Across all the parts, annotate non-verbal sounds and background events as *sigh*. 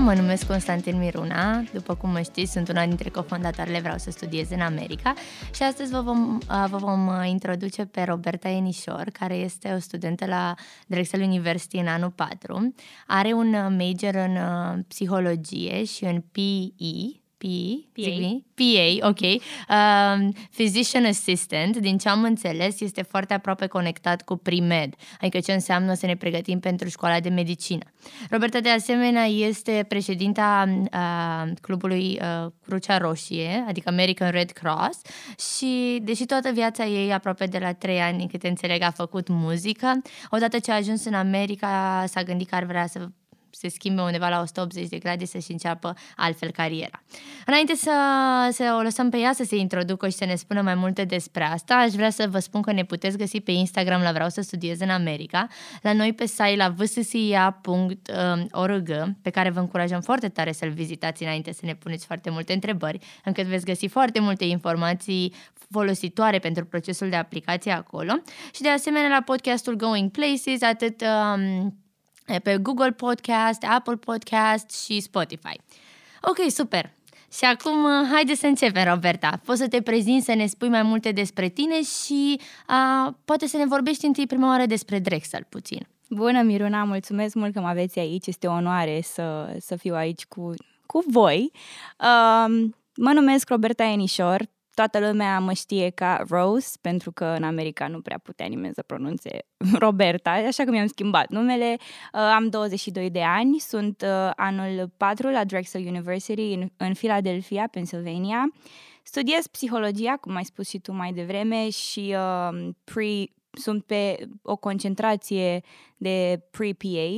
mă numesc Constantin Miruna. După cum mă știți, sunt una dintre cofondatoarele Vreau să studiez în America și astăzi vă vom, vă vom introduce pe Roberta Enișor, care este o studentă la Drexel University în anul 4. Are un major în psihologie și în PE, PA, PA, PA ok, um, physician assistant, din ce am înțeles, este foarte aproape conectat cu pre-med, adică ce înseamnă să ne pregătim pentru școala de medicină. Roberta, de asemenea, este președinta uh, clubului uh, Crucea Roșie, adică American Red Cross și, deși toată viața ei, aproape de la trei ani, câte înțeleg, a făcut muzică, odată ce a ajuns în America, s-a gândit că ar vrea să se schimbe undeva la 180 de grade să-și înceapă altfel cariera. Înainte să, să o lăsăm pe ea să se introducă și să ne spună mai multe despre asta, aș vrea să vă spun că ne puteți găsi pe Instagram la Vreau să studiez în America, la noi pe site la vssia.org, pe care vă încurajăm foarte tare să-l vizitați înainte să ne puneți foarte multe întrebări, încât veți găsi foarte multe informații folositoare pentru procesul de aplicație acolo și de asemenea la podcastul Going Places, atât um, pe Google Podcast, Apple Podcast și Spotify. Ok, super! Și acum, uh, haide să începem, Roberta. Poți să te prezinți, să ne spui mai multe despre tine și a, poate să ne vorbești întâi prima oară despre Drexel puțin. Bună, Miruna, mulțumesc mult că mă aveți aici. Este o onoare să, să fiu aici cu, cu voi. Uh, mă numesc Roberta Enișor, toată lumea mă știe ca Rose, pentru că în America nu prea putea nimeni să pronunțe *laughs* Roberta, așa că mi-am schimbat numele. Uh, am 22 de ani, sunt uh, anul 4 la Drexel University în, în Philadelphia, Pennsylvania. Studiez psihologia, cum ai spus și tu mai devreme, și uh, pre, sunt pe o concentrație de pre-PA,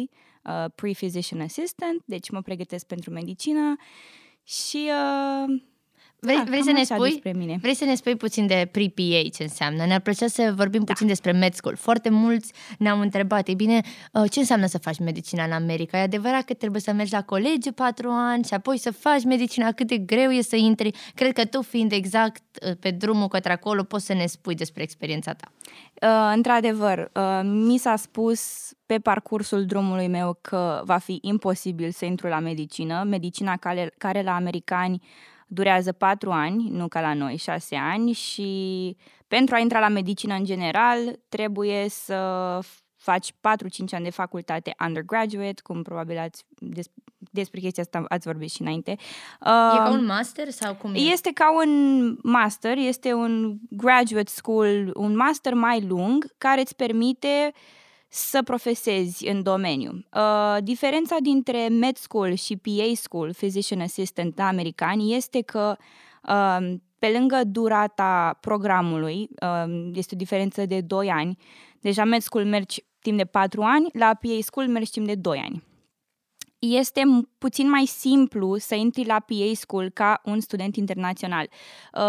uh, pre-physician assistant, deci mă pregătesc pentru medicină și uh, Vrei, da, vrei, să ne spui, mine. vrei să ne spui puțin de pre-PA ce înseamnă? Ne-ar plăcea să vorbim da. puțin despre med school. Foarte mulți ne-au întrebat, e bine, uh, ce înseamnă să faci medicina în America? E adevărat că trebuie să mergi la colegiu patru ani și apoi să faci medicina, cât de greu e să intri? Cred că tu, fiind exact uh, pe drumul către acolo, poți să ne spui despre experiența ta. Uh, într-adevăr, uh, mi s-a spus pe parcursul drumului meu că va fi imposibil să intru la medicină. Medicina care, care la americani durează patru ani, nu ca la noi, șase ani și pentru a intra la medicină în general trebuie să faci 4-5 ani de facultate undergraduate, cum probabil ați des, despre chestia asta ați vorbit și înainte. E ca un master sau cum e? Este ca un master, este un graduate school, un master mai lung care îți permite uh, să profesezi în domeniu. Uh, diferența dintre med school și PA school, physician assistant americani, este că uh, pe lângă durata programului, uh, este o diferență de 2 ani, deja med school mergi timp de 4 ani, la PA school mergi timp de 2 ani. Este puțin mai simplu să intri la PA school ca un student internațional. Uh,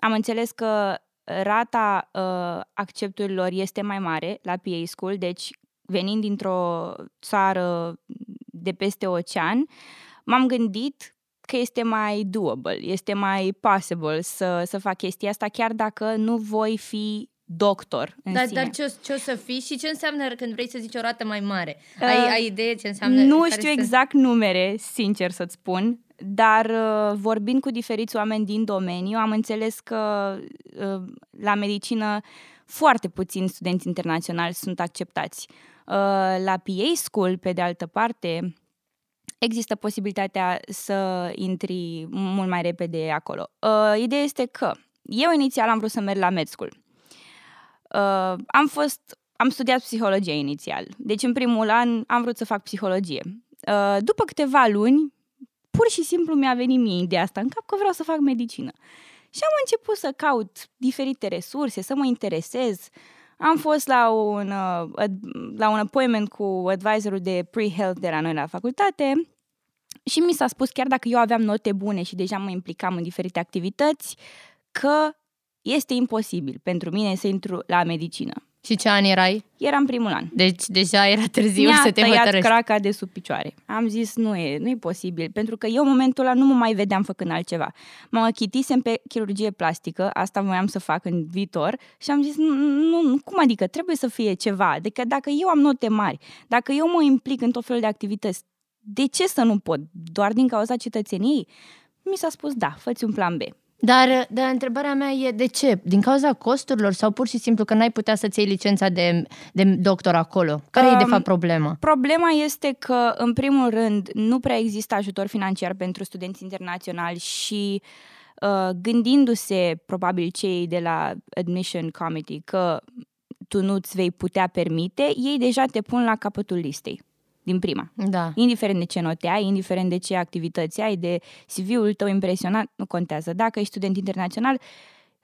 am înțeles că rata uh, accepturilor este mai mare la PA School, deci venind dintr-o țară de peste ocean, m-am gândit că este mai doable, este mai possible să, să fac chestia asta, chiar dacă nu voi fi doctor în dar, sine. Dar ce, ce o să fii și ce înseamnă când vrei să zici o rată mai mare? Ai, uh, ai idee ce înseamnă? Nu știu să... exact numere, sincer să-ți spun dar uh, vorbind cu diferiți oameni din domeniu, am înțeles că uh, la medicină foarte puțini studenți internaționali sunt acceptați. Uh, la PA School, pe de altă parte, există posibilitatea să intri mult mai repede acolo. Ideea este că eu inițial am vrut să merg la med school. Am fost am studiat psihologie inițial. Deci în primul an am vrut să fac psihologie. După câteva luni pur și simplu mi-a venit mie ideea asta în cap că vreau să fac medicină. Și am început să caut diferite resurse, să mă interesez. Am fost la un, uh, la un appointment cu advisorul de pre-health de la noi la facultate și mi s-a spus, chiar dacă eu aveam note bune și deja mă implicam în diferite activități, că este imposibil pentru mine să intru la medicină. Și ce an erai? Eram primul an. Deci deja era târziu Mi-a să te tăiat hotărăști. craca de sub picioare. Am zis, nu e, nu e posibil, pentru că eu în momentul ăla nu mă mai vedeam făcând altceva. Mă achitisem pe chirurgie plastică, asta voiam să fac în viitor și am zis, nu, nu, cum adică, trebuie să fie ceva. Adică dacă eu am note mari, dacă eu mă implic în tot felul de activități, de ce să nu pot? Doar din cauza cetățeniei? Mi s-a spus, da, fă un plan B. Dar, dar întrebarea mea e de ce? Din cauza costurilor sau pur și simplu că n-ai putea să-ți iei licența de, de doctor acolo? Care um, e de fapt problema? Problema este că, în primul rând, nu prea există ajutor financiar pentru studenți internaționali și uh, gândindu-se probabil cei de la Admission Committee că tu nu-ți vei putea permite, ei deja te pun la capătul listei din prima. Da. Indiferent de ce note ai, indiferent de ce activități ai, de CV-ul tău impresionant, nu contează. Dacă ești student internațional,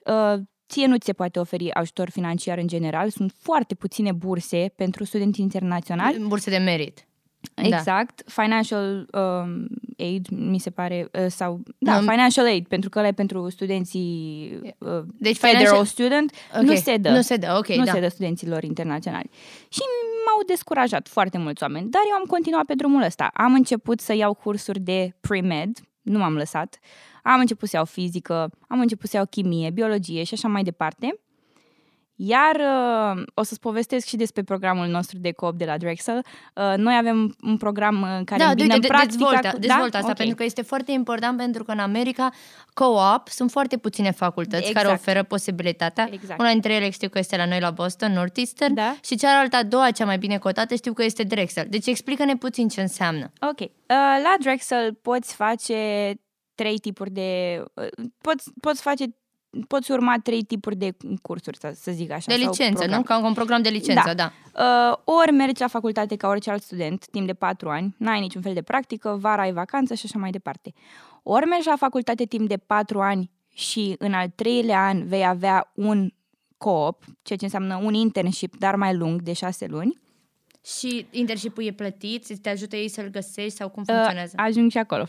uh, ție nu ți se poate oferi ajutor financiar în general. Sunt foarte puține burse pentru studenți internaționali. Burse de merit. Da. Exact. Da. Financial um, aid, mi se pare, uh, sau, da, um, financial aid, pentru că ăla e pentru studenții uh, deci federal financial... student, okay. nu se dă. Nu se dă, ok, Nu da. se dă studenților internaționali. Și m-au descurajat foarte mulți oameni, dar eu am continuat pe drumul ăsta. Am început să iau cursuri de pre-med, nu m-am lăsat. Am început să iau fizică, am început să iau chimie, biologie și așa mai departe. Iar uh, o să-ți povestesc și despre programul nostru de coop de la Drexel. Uh, noi avem un program în care da, îmbinăm de, practica dezvoltă, cu... dezvoltă da? asta, okay. pentru că este foarte important, pentru că în America co-op sunt foarte puține facultăți exact. care oferă posibilitatea. Exact. Una dintre ele știu că este la noi la Boston, Northeastern, Da. și cealaltă a doua, cea mai bine cotată, știu că este Drexel. Deci explică-ne puțin ce înseamnă. Ok. Uh, la Drexel poți face trei tipuri de... Uh, poți, poți face poți urma trei tipuri de cursuri, să, să zic așa. De sau licență, program. nu? Ca un program de licență, da. da. Uh, ori mergi la facultate ca orice alt student, timp de patru ani, n-ai niciun fel de practică, vara ai vacanță și așa mai departe. Ori mergi la facultate timp de patru ani și în al treilea an vei avea un co-op, ceea ce înseamnă un internship, dar mai lung, de șase luni. Și internship-ul e plătit? Te ajută ei să-l găsești sau cum funcționează? Uh, ajung și acolo.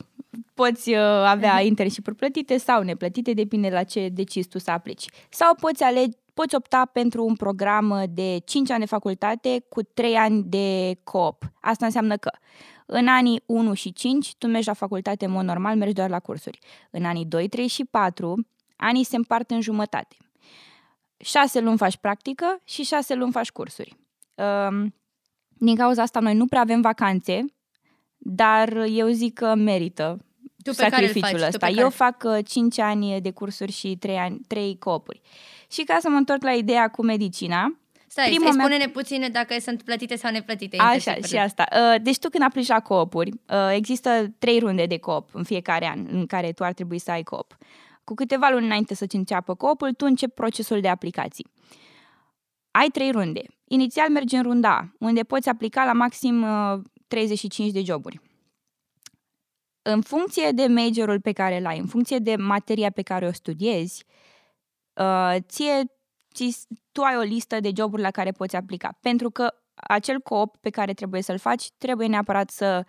Poți uh, avea internship-uri plătite sau neplătite, depinde la ce decizi tu să aplici. Sau poți alege poți opta pentru un program de 5 ani de facultate cu 3 ani de co-op. Asta înseamnă că în anii 1 și 5 tu mergi la facultate în mod normal, mergi doar la cursuri. În anii 2, 3 și 4 anii se împart în jumătate. 6 luni faci practică și 6 luni faci cursuri. Um, din cauza asta noi nu prea avem vacanțe, dar eu zic că merită tu pe sacrificiul care îl faci, ăsta. Tu pe Eu care... fac uh, 5 ani de cursuri și 3, ani, 3 copuri. Și ca să mă întorc la ideea cu medicina, Stai, Prima stai mea- spune-ne puțin dacă sunt plătite sau neplătite Așa, internship-urile. și asta. Uh, Deci tu când aplici la coopuri, uh, există trei runde de coop în fiecare an în care tu ar trebui să ai coop. Cu câteva luni înainte să-ți înceapă coopul, tu începi procesul de aplicații. Ai trei runde. Inițial mergi în runda A, unde poți aplica la maxim uh, 35 de joburi. În funcție de majorul pe care îl ai, în funcție de materia pe care o studiezi, uh, ție, ți, tu ai o listă de joburi la care poți aplica. Pentru că acel coop pe care trebuie să-l faci trebuie neapărat să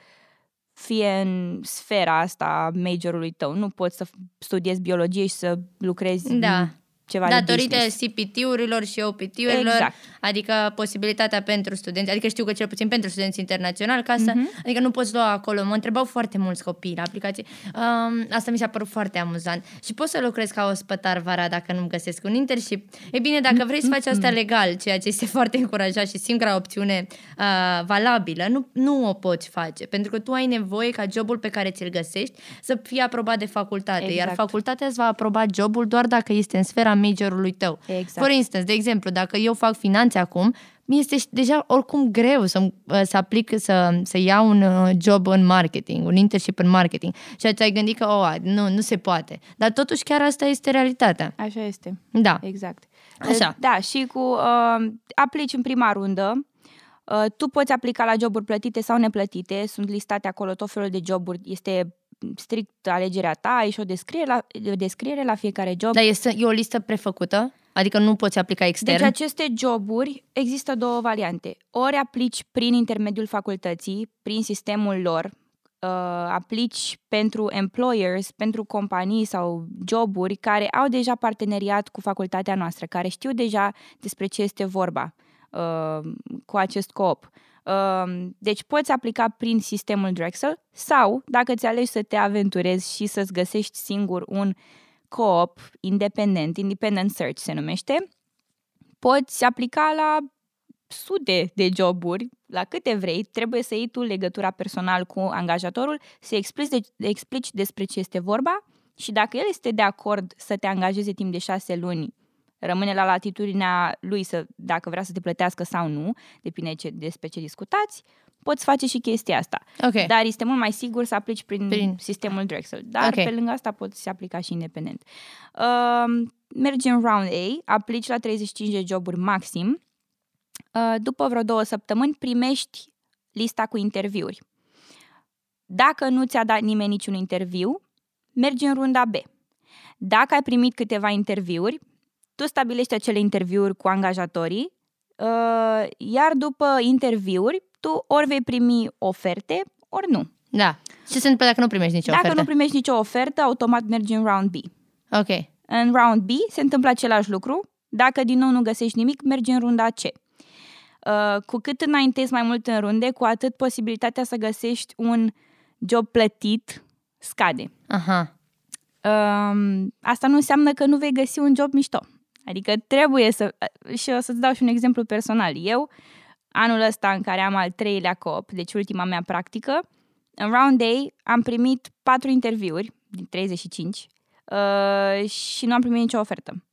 fie în sfera asta a majorului tău. Nu poți să studiezi biologie și să lucrezi Da. În ceva de Datorită business. CPT-urilor și OPT-urilor, Exact. adică posibilitatea pentru studenți, adică știu că cel puțin pentru studenți internaționali, ca să, Mhm. adică nu poți lua acolo. Mă întrebau foarte mulți copii la aplicație. Um, asta mi s-a părut foarte amuzant. Și poți să lucrezi ca ospătar vara dacă nu găsesc un internship. E bine, dacă vrei să faci asta legal, ceea ce este *laughs* foarte încurajat și singura opțiune uh, valabilă, nu, nu o poți face, pentru că tu ai nevoie ca jobul pe care ți-l găsești să fie aprobat de facultate, iar Exact. facultatea îți va aproba jobul doar dacă este în sfera majorului tău. Exact. For instance, de exemplu, dacă eu fac finanțe acum, mi este și deja oricum greu să, să aplic, să, să iau un uh, job în marketing, un internship în marketing. Și ți-ai gândit că, oh, nu, nu se poate. Dar totuși chiar asta este realitatea. Așa este. Da. Exact. Așa. Da, și cu uh, aplici în prima rundă, uh, tu poți aplica la joburi plătite sau neplătite, sunt listate acolo tot felul de joburi, este strict alegerea ta, ai și o descriere la, o descriere la fiecare job. Dar este, e o listă prefăcută? Adică nu poți aplica extern? Deci aceste joburi există două variante. Ori aplici prin intermediul facultății, prin sistemul lor, uh, aplici pentru employers, pentru companii sau joburi care au deja parteneriat cu facultatea noastră, care știu deja despre ce este vorba uh, cu acest coop. Uh, Deci poți aplica prin sistemul Drexel sau, dacă ți alegi să te aventurezi și să-ți găsești singur un co-op independent, independent search se numește, poți aplica la sute de joburi, la câte vrei, trebuie să iei tu legătura personal cu angajatorul, să explici, de, explici despre ce este vorba și dacă el este de acord să te angajeze timp de șase luni, rămâne la latitudinea lui să, dacă vrea să te plătească sau nu, depinde ce, despre ce discutați, poți face și chestia asta. Okay. Dar este mult mai sigur să aplici prin, Prin- sistemul Drexel. Dar Ok. pe lângă asta poți se aplica și independent. Uh, mergi în round A, aplici la 35 de joburi maxim. Uh, după vreo două săptămâni primești lista cu interviuri. Dacă nu ți-a dat nimeni niciun interviu, mergi în runda B. Dacă ai primit câteva interviuri, tu stabilești acele interviuri cu angajatorii, uh, iar după interviuri, tu ori vei primi oferte, ori nu. Da. Ce se întâmplă dacă nu primești nicio Dacă ofertă? nu primești nicio ofertă, automat mergi în round B. Ok. În round B se întâmplă același lucru. Dacă din nou nu găsești nimic, mergi în runda C. Uh, cu cât înaintezi mai mult în runde, cu atât posibilitatea să găsești un job plătit scade. Aha. Um, asta nu înseamnă că nu vei găsi un job mișto. Adică trebuie să... Și o să-ți dau și un exemplu personal. Eu, anul ăsta în care am al treilea COP, deci ultima mea practică, în round day am primit patru interviuri din 35 uh, și nu am primit nicio ofertă.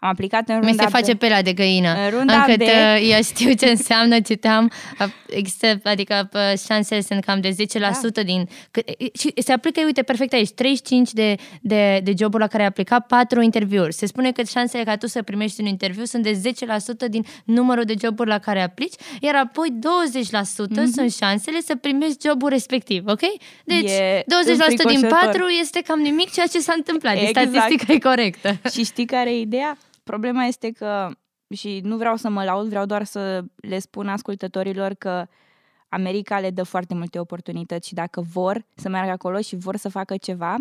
Am aplicat în Mi runda se face B. pelea de găină. În runda Încât B. uh, eu știu ce înseamnă, citeam, uh, există, adică uh, șansele sunt cam de 10% Da. din... Că, și se aplică, uite, perfect aici, 35 de, de, de joburi la care ai aplicat, 4 interviuri. Se spune că șansele ca tu să primești un interviu sunt de 10% din numărul de joburi la care aplici, iar apoi 20% sunt șansele să primești jobul respectiv, ok? Deci E 20% din înfricoșător. 4 este cam nimic ceea ce s-a întâmplat. Deci Exact. statistica e corectă. Și știi care e ideea? Problema este că, și nu vreau să mă laud, vreau doar să le spun ascultătorilor că America le dă foarte multe oportunități și dacă vor să meargă acolo și vor să facă ceva,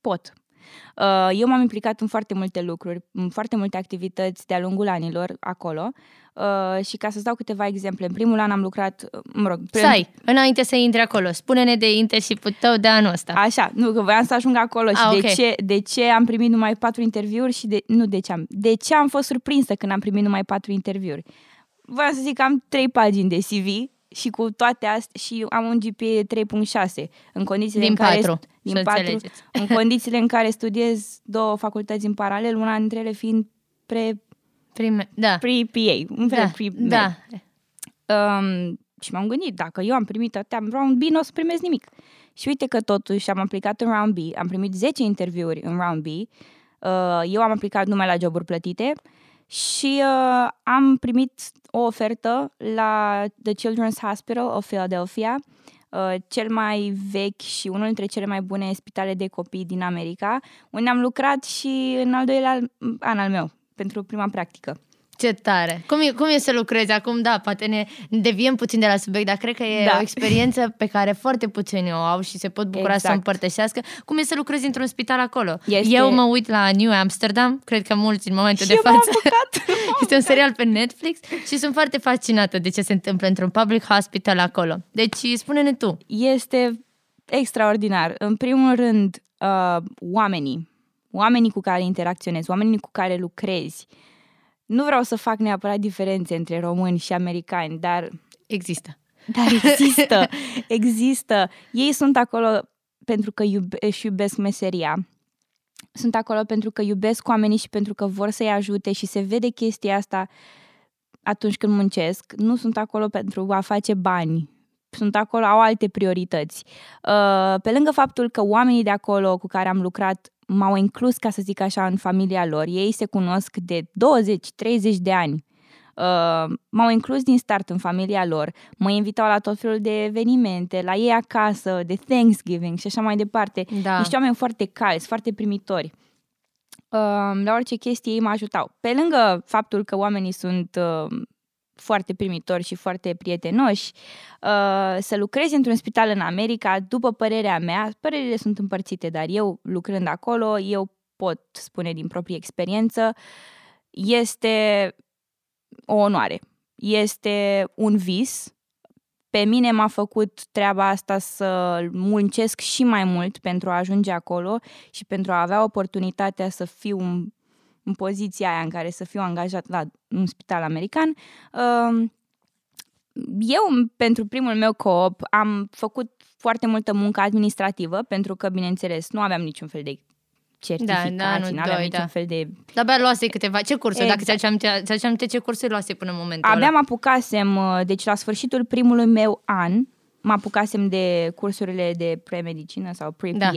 pot. Uh, Eu m-am implicat în foarte multe lucruri, în foarte multe activități de-a lungul anilor acolo uh, și ca să-ți dau câteva exemple, în primul an am lucrat, uh, mă rog, pre- Stai, înainte să intri acolo, spune-ne de internship-ul tău de anul ăsta. Așa, nu, că voiam să ajung acolo și A, de, ok. ce, de ce am primit numai patru interviuri și de, nu de ce am, de ce am fost surprinsă când am primit numai patru interviuri. Voiam să zic că am trei pagini de CV și cu toate astea și am un GPA 3.6 în condițiile Din în care patru, din să patru, înțelegeți. în *laughs* condițiile în care studiez două facultăți în paralel, una dintre ele fiind pre Prime, da. pre-PA, un fel da, de pre da. Um, și m-am gândit, dacă eu am primit atâtea în round B, nu o să primesc nimic. Și uite că totuși am aplicat în round B, am primit 10 interviuri în round B, uh, eu am aplicat numai la joburi plătite și uh, am primit o ofertă la The Children's Hospital of Philadelphia, uh, cel mai vechi și unul dintre cele mai bune spitale de copii din America, unde am lucrat și în al doilea an al meu, pentru prima practică. Ce tare. Cum e, cum e să lucrezi acum? Da, poate ne deviem puțin de la subiect, dar cred că e Da. o experiență pe care foarte puțini o au și se pot bucura să o Exact. împărtășească. Cum e să lucrezi într-un spital acolo? Este- Eu mă uit la New Amsterdam, cred că mulți în momentul Și de eu m-am față. *laughs* este un serial pe Netflix și sunt foarte fascinată de ce se întâmplă într-un public hospital acolo. Deci, spune-ne tu. este extraordinar. În primul rând, uh, oamenii, oamenii cu care interacționezi, oamenii cu care lucrezi. Nu vreau să fac neapărat diferențe între români și americani, dar, Există. dar există, *laughs* există. Ei sunt acolo pentru că iube- își iubesc meseria. Sunt acolo pentru că iubesc oamenii și pentru că vor să-i ajute și se vede chestia asta atunci când muncesc. Nu sunt acolo pentru a face bani. Sunt acolo, au alte priorități. Uh, Pe lângă faptul că oamenii de acolo cu care am lucrat m-au inclus, ca să zic așa, în familia lor. Ei se cunosc de 20-30 de ani. Uh, m-au inclus din start în familia lor, mă invitau la tot felul de evenimente, la ei acasă, de Thanksgiving și așa mai departe. Da. Niște oameni foarte calzi, foarte primitori. Uh, la orice chestie ei mă ajutau. Pe lângă faptul că oamenii sunt uh, foarte primitori și foarte prietenoși, uh, să lucrezi într-un spital în America, după părerea mea, părerile sunt împărțite, dar eu lucrând acolo, eu pot spune din proprie experiență, este o onoare. Este un vis. Pe mine m-a făcut treaba asta să muncesc și mai mult pentru a ajunge acolo și pentru a avea oportunitatea să fiu în poziția aia în care să fiu angajat la un spital american. Uh, eu, pentru primul meu coop, am făcut foarte multă muncă administrativă, pentru că, bineînțeles, nu aveam niciun fel de certificații, da, da, nu, aveam doi, niciun da. fel de... De-abia luase câteva... Ce cursuri? Exact. Dacă ți aduceam ce cursuri luase până în momentul Abia ăla? mă apucasem, uh, deci la sfârșitul primului meu an, mă apucasem de cursurile de premedicină sau pre-PA, da.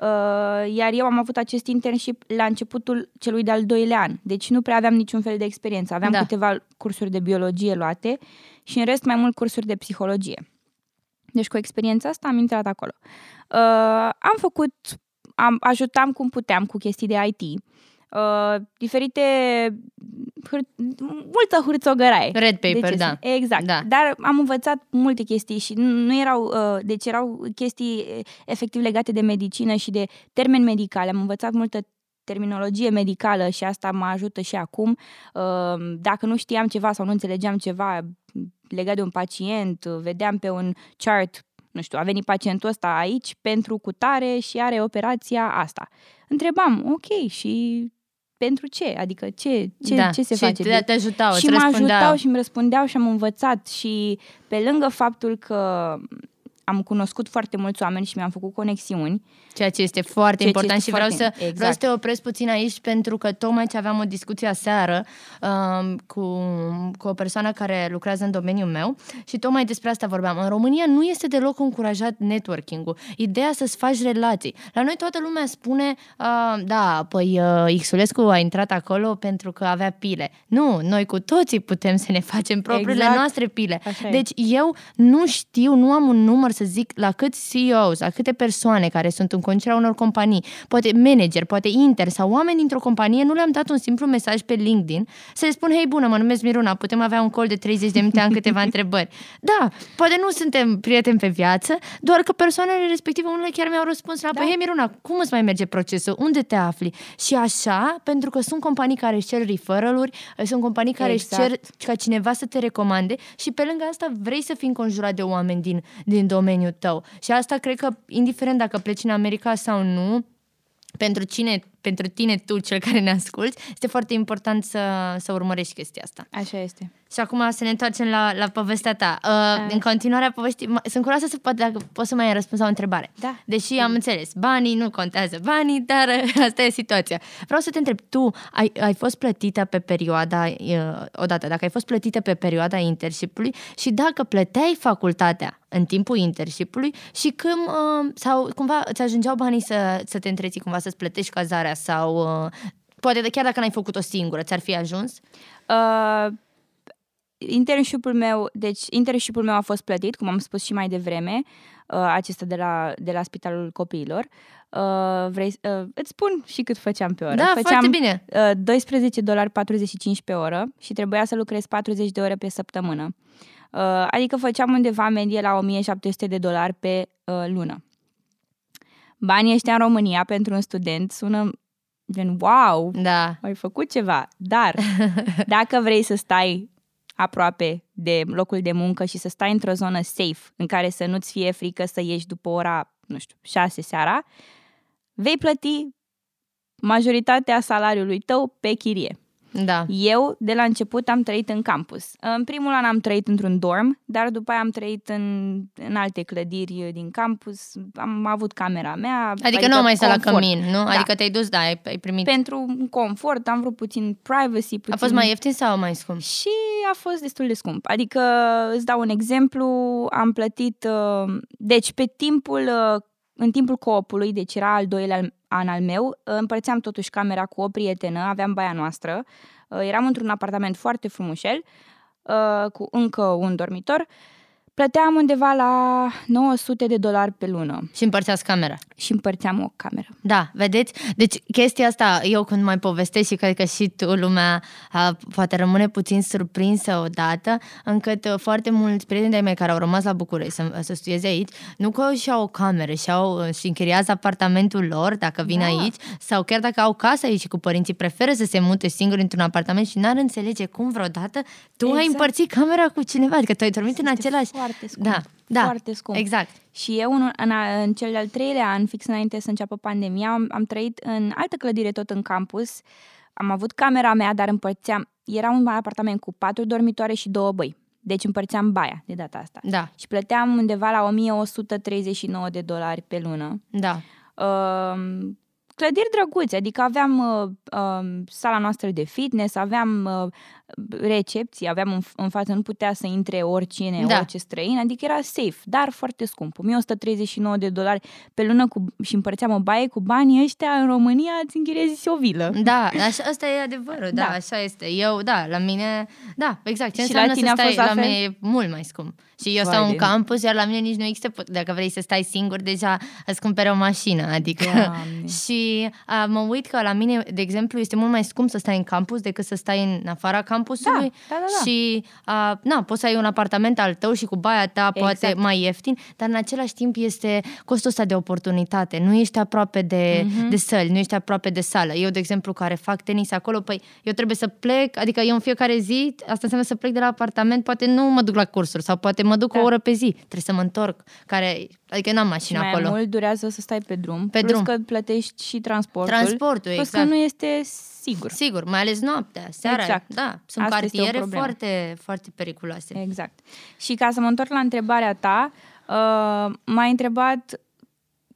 Uh, iar eu am avut acest internship la începutul celui de-al doilea an, deci nu prea aveam niciun fel de experiență. Aveam da. câteva cursuri de biologie luate și în rest mai mult cursuri de psihologie. Deci cu experiența asta am intrat acolo. Uh, am făcut, am, ajutam cum puteam cu chestii de IT, uh, diferite, hâr- multă hârțogăraie. Red paper, da. Exact. Da. Dar am învățat multe chestii și nu erau, uh, deci erau chestii efectiv legate de medicină și de termeni medicale. Am învățat multă terminologie medicală și asta mă ajută și acum. Uh, dacă nu știam ceva sau nu înțelegeam ceva legat de un pacient, vedeam pe un chart, nu știu, a venit pacientul ăsta aici pentru cutare și are operația asta. Întrebam, ok, și pentru ce? Adică ce, ce, da, ce se și face? Te, te ajutau, și mă ajutau și îmi răspundeau și am învățat și pe lângă faptul că am cunoscut foarte mulți oameni și mi-am făcut conexiuni. Ceea ce este foarte Ceea important este și foarte, vreau, să, exact. vreau să te opresc puțin aici pentru că tocmai ce aveam o discuție aseară um, cu, cu o persoană care lucrează în domeniul meu și tocmai despre asta vorbeam. În România nu este deloc încurajat networking-ul. Ideea să-ți faci relații. La noi toată lumea spune, uh, da, păi uh, Xulescu a intrat acolo pentru că avea pile. Nu, noi cu toții putem să ne facem propriile exact. noastre pile. Deci eu nu știu, nu am un număr să zic la câți CEOs, la câte persoane care sunt în conducerea unor companii, poate manager, poate inter sau oameni dintr-o companie, nu le-am dat un simplu mesaj pe LinkedIn să le spun, hei bună, mă numesc Miruna, putem avea un call de 30 de minute, am câteva *laughs* întrebări. Da, poate nu suntem prieteni pe viață, doar că persoanele respective, unele chiar mi-au răspuns la, da. hei Miruna, cum îți mai merge procesul? Unde te afli? Și așa, pentru că sunt companii care își cer referral sunt companii care exact. își cer ca cineva să te recomande și pe lângă asta vrei să fii înconjurat de oameni din, din domeniu domeniul tău. Și asta cred că, indiferent dacă pleci în America sau nu, pentru cine pentru tine, tu, cel care ne asculti, este foarte important să, să urmărești chestia asta. Așa este. Și acum să ne întoarcem la, la povestea ta. Uh, în continuarea poveștii, sunt curioasă să pot, dacă poți să mai răspuns la o întrebare. Da. Deși am înțeles, banii nu contează banii, dar *laughs* asta e situația. Vreau să te întreb, tu ai, ai fost plătită pe perioada, uh, odată, dacă ai fost plătită pe perioada internship și dacă plăteai facultatea în timpul internship și când, uh, sau cumva ți ajungeau banii să, să te întreții cumva să-ți plătești cazarea lucrarea sau uh, poate chiar dacă n-ai făcut-o singură, ți-ar fi ajuns? Uh, internship-ul meu, deci internship-ul meu a fost plătit, cum am spus și mai devreme, uh, acesta de la, de la Spitalul Copiilor. Uh, vrei, uh, îți spun și cât făceam pe oră. Da, făceam, foarte bine. Uh, 12 dolari 45 pe oră și trebuia să lucrez 40 de ore pe săptămână. Uh, adică făceam undeva medie la 1700 de dolari pe uh, lună. Banii ăștia în România pentru un student sună gen wow, da. ai făcut ceva. Dar *laughs* dacă vrei să stai aproape de locul de muncă și să stai într-o zonă safe în care să nu-ți fie frică să ieși după ora, nu știu, șase seara, vei plăti majoritatea salariului tău pe chirie. Da. Eu, de la început, am trăit în campus. În primul an am trăit într-un dorm, dar după aia am trăit în, în alte clădiri din campus. Am avut camera mea. Adică, adică nu am mai stat la cămin, nu? Da. Adică te-ai dus, da, ai, ai primit... Pentru confort, am vrut puțin privacy. Puțin... A fost mai ieftin sau mai scump? Și a fost destul de scump. Adică, îți dau un exemplu, am plătit... Uh, deci, pe timpul uh, în timpul coopului, deci era al doilea an al meu, împărțeam totuși camera cu o prietenă, aveam baia noastră, uh, eram într-un apartament foarte frumușel, uh, cu încă un dormitor Plăteam undeva la 900 de dolari pe lună. Și împărțeați camera. Și împărțeam o cameră. Da, vedeți? Deci chestia asta, eu când mai povestesc și cred că și tu, lumea a, poate rămâne puțin surprinsă odată, încât uh, foarte mulți prieteni de mei care au rămas la București să, să studieze aici, nu că și-au o cameră și-au, uh, și închiriază apartamentul lor dacă vin da. aici, sau chiar dacă au casă aici cu părinții, preferă să se mute singuri într-un apartament și n-ar înțelege cum vreodată tu exact. ai împărțit camera cu cineva, adică tu ai dormit în același foarte scump. Da, da, foarte scump. Exact. Și eu, în, în, în cel de-al treilea an, fix înainte să înceapă pandemia, am, am trăit în altă clădire tot în campus, am avut camera mea, dar împărțeam, era un apartament cu patru dormitoare și două băi. Deci împărțeam baia de data asta. Da, Și plăteam undeva la 1139 de dolari pe lună. da. Uh, clădiri drăguțe, adică aveam uh, uh, sala noastră de fitness, aveam uh, recepții, aveam în, în față, nu putea să intre oricine, Da. orice străin, adică era safe, dar foarte scump. 1139 de dolari pe lună cu, și împărțeam o baie cu banii ăștia în România, îți închiriezi o vilă. Da, așa, asta e adevărul, da, Da. așa este. Eu, da, la mine, da, exact. Ce Și la înseamnă tine să a stai, fost la la fel? mine e mult mai scump. Și eu Vai stau în de- campus, iar la mine nici nu există, pot- dacă vrei să stai singur, deja îți cumperi o mașină, adică... Doamne. *laughs* și a, mă uit că la mine, de exemplu, este mult mai scump să stai în campus decât să stai în afara campusului. Da, da, da, da. Și, a, na, poți să ai un apartament al tău și cu baia ta poate Exact. mai ieftin, dar în același timp este costul ăsta de oportunitate. Nu ești aproape de, Mhm. de săli, nu ești aproape de sală. Eu, de exemplu, care fac tenis acolo, păi eu trebuie să plec, adică eu în fiecare zi, asta înseamnă să plec de la apartament, poate nu mă duc la cursuri sau poate mă duc Da. o oră pe zi. Trebuie să mă întorc, care, adică n-am Și mașină mai acolo. mult durează să stai pe drum, Pe plus drum. că plătești și transportul. Transportul, plus exact. că nu este sigur. Sigur, mai ales noaptea, seara. Exact. Da, sunt Asta este o cartiere problemă. foarte, foarte periculoase. Exact. Și ca să mă întorc la întrebarea ta, uh, m-ai întrebat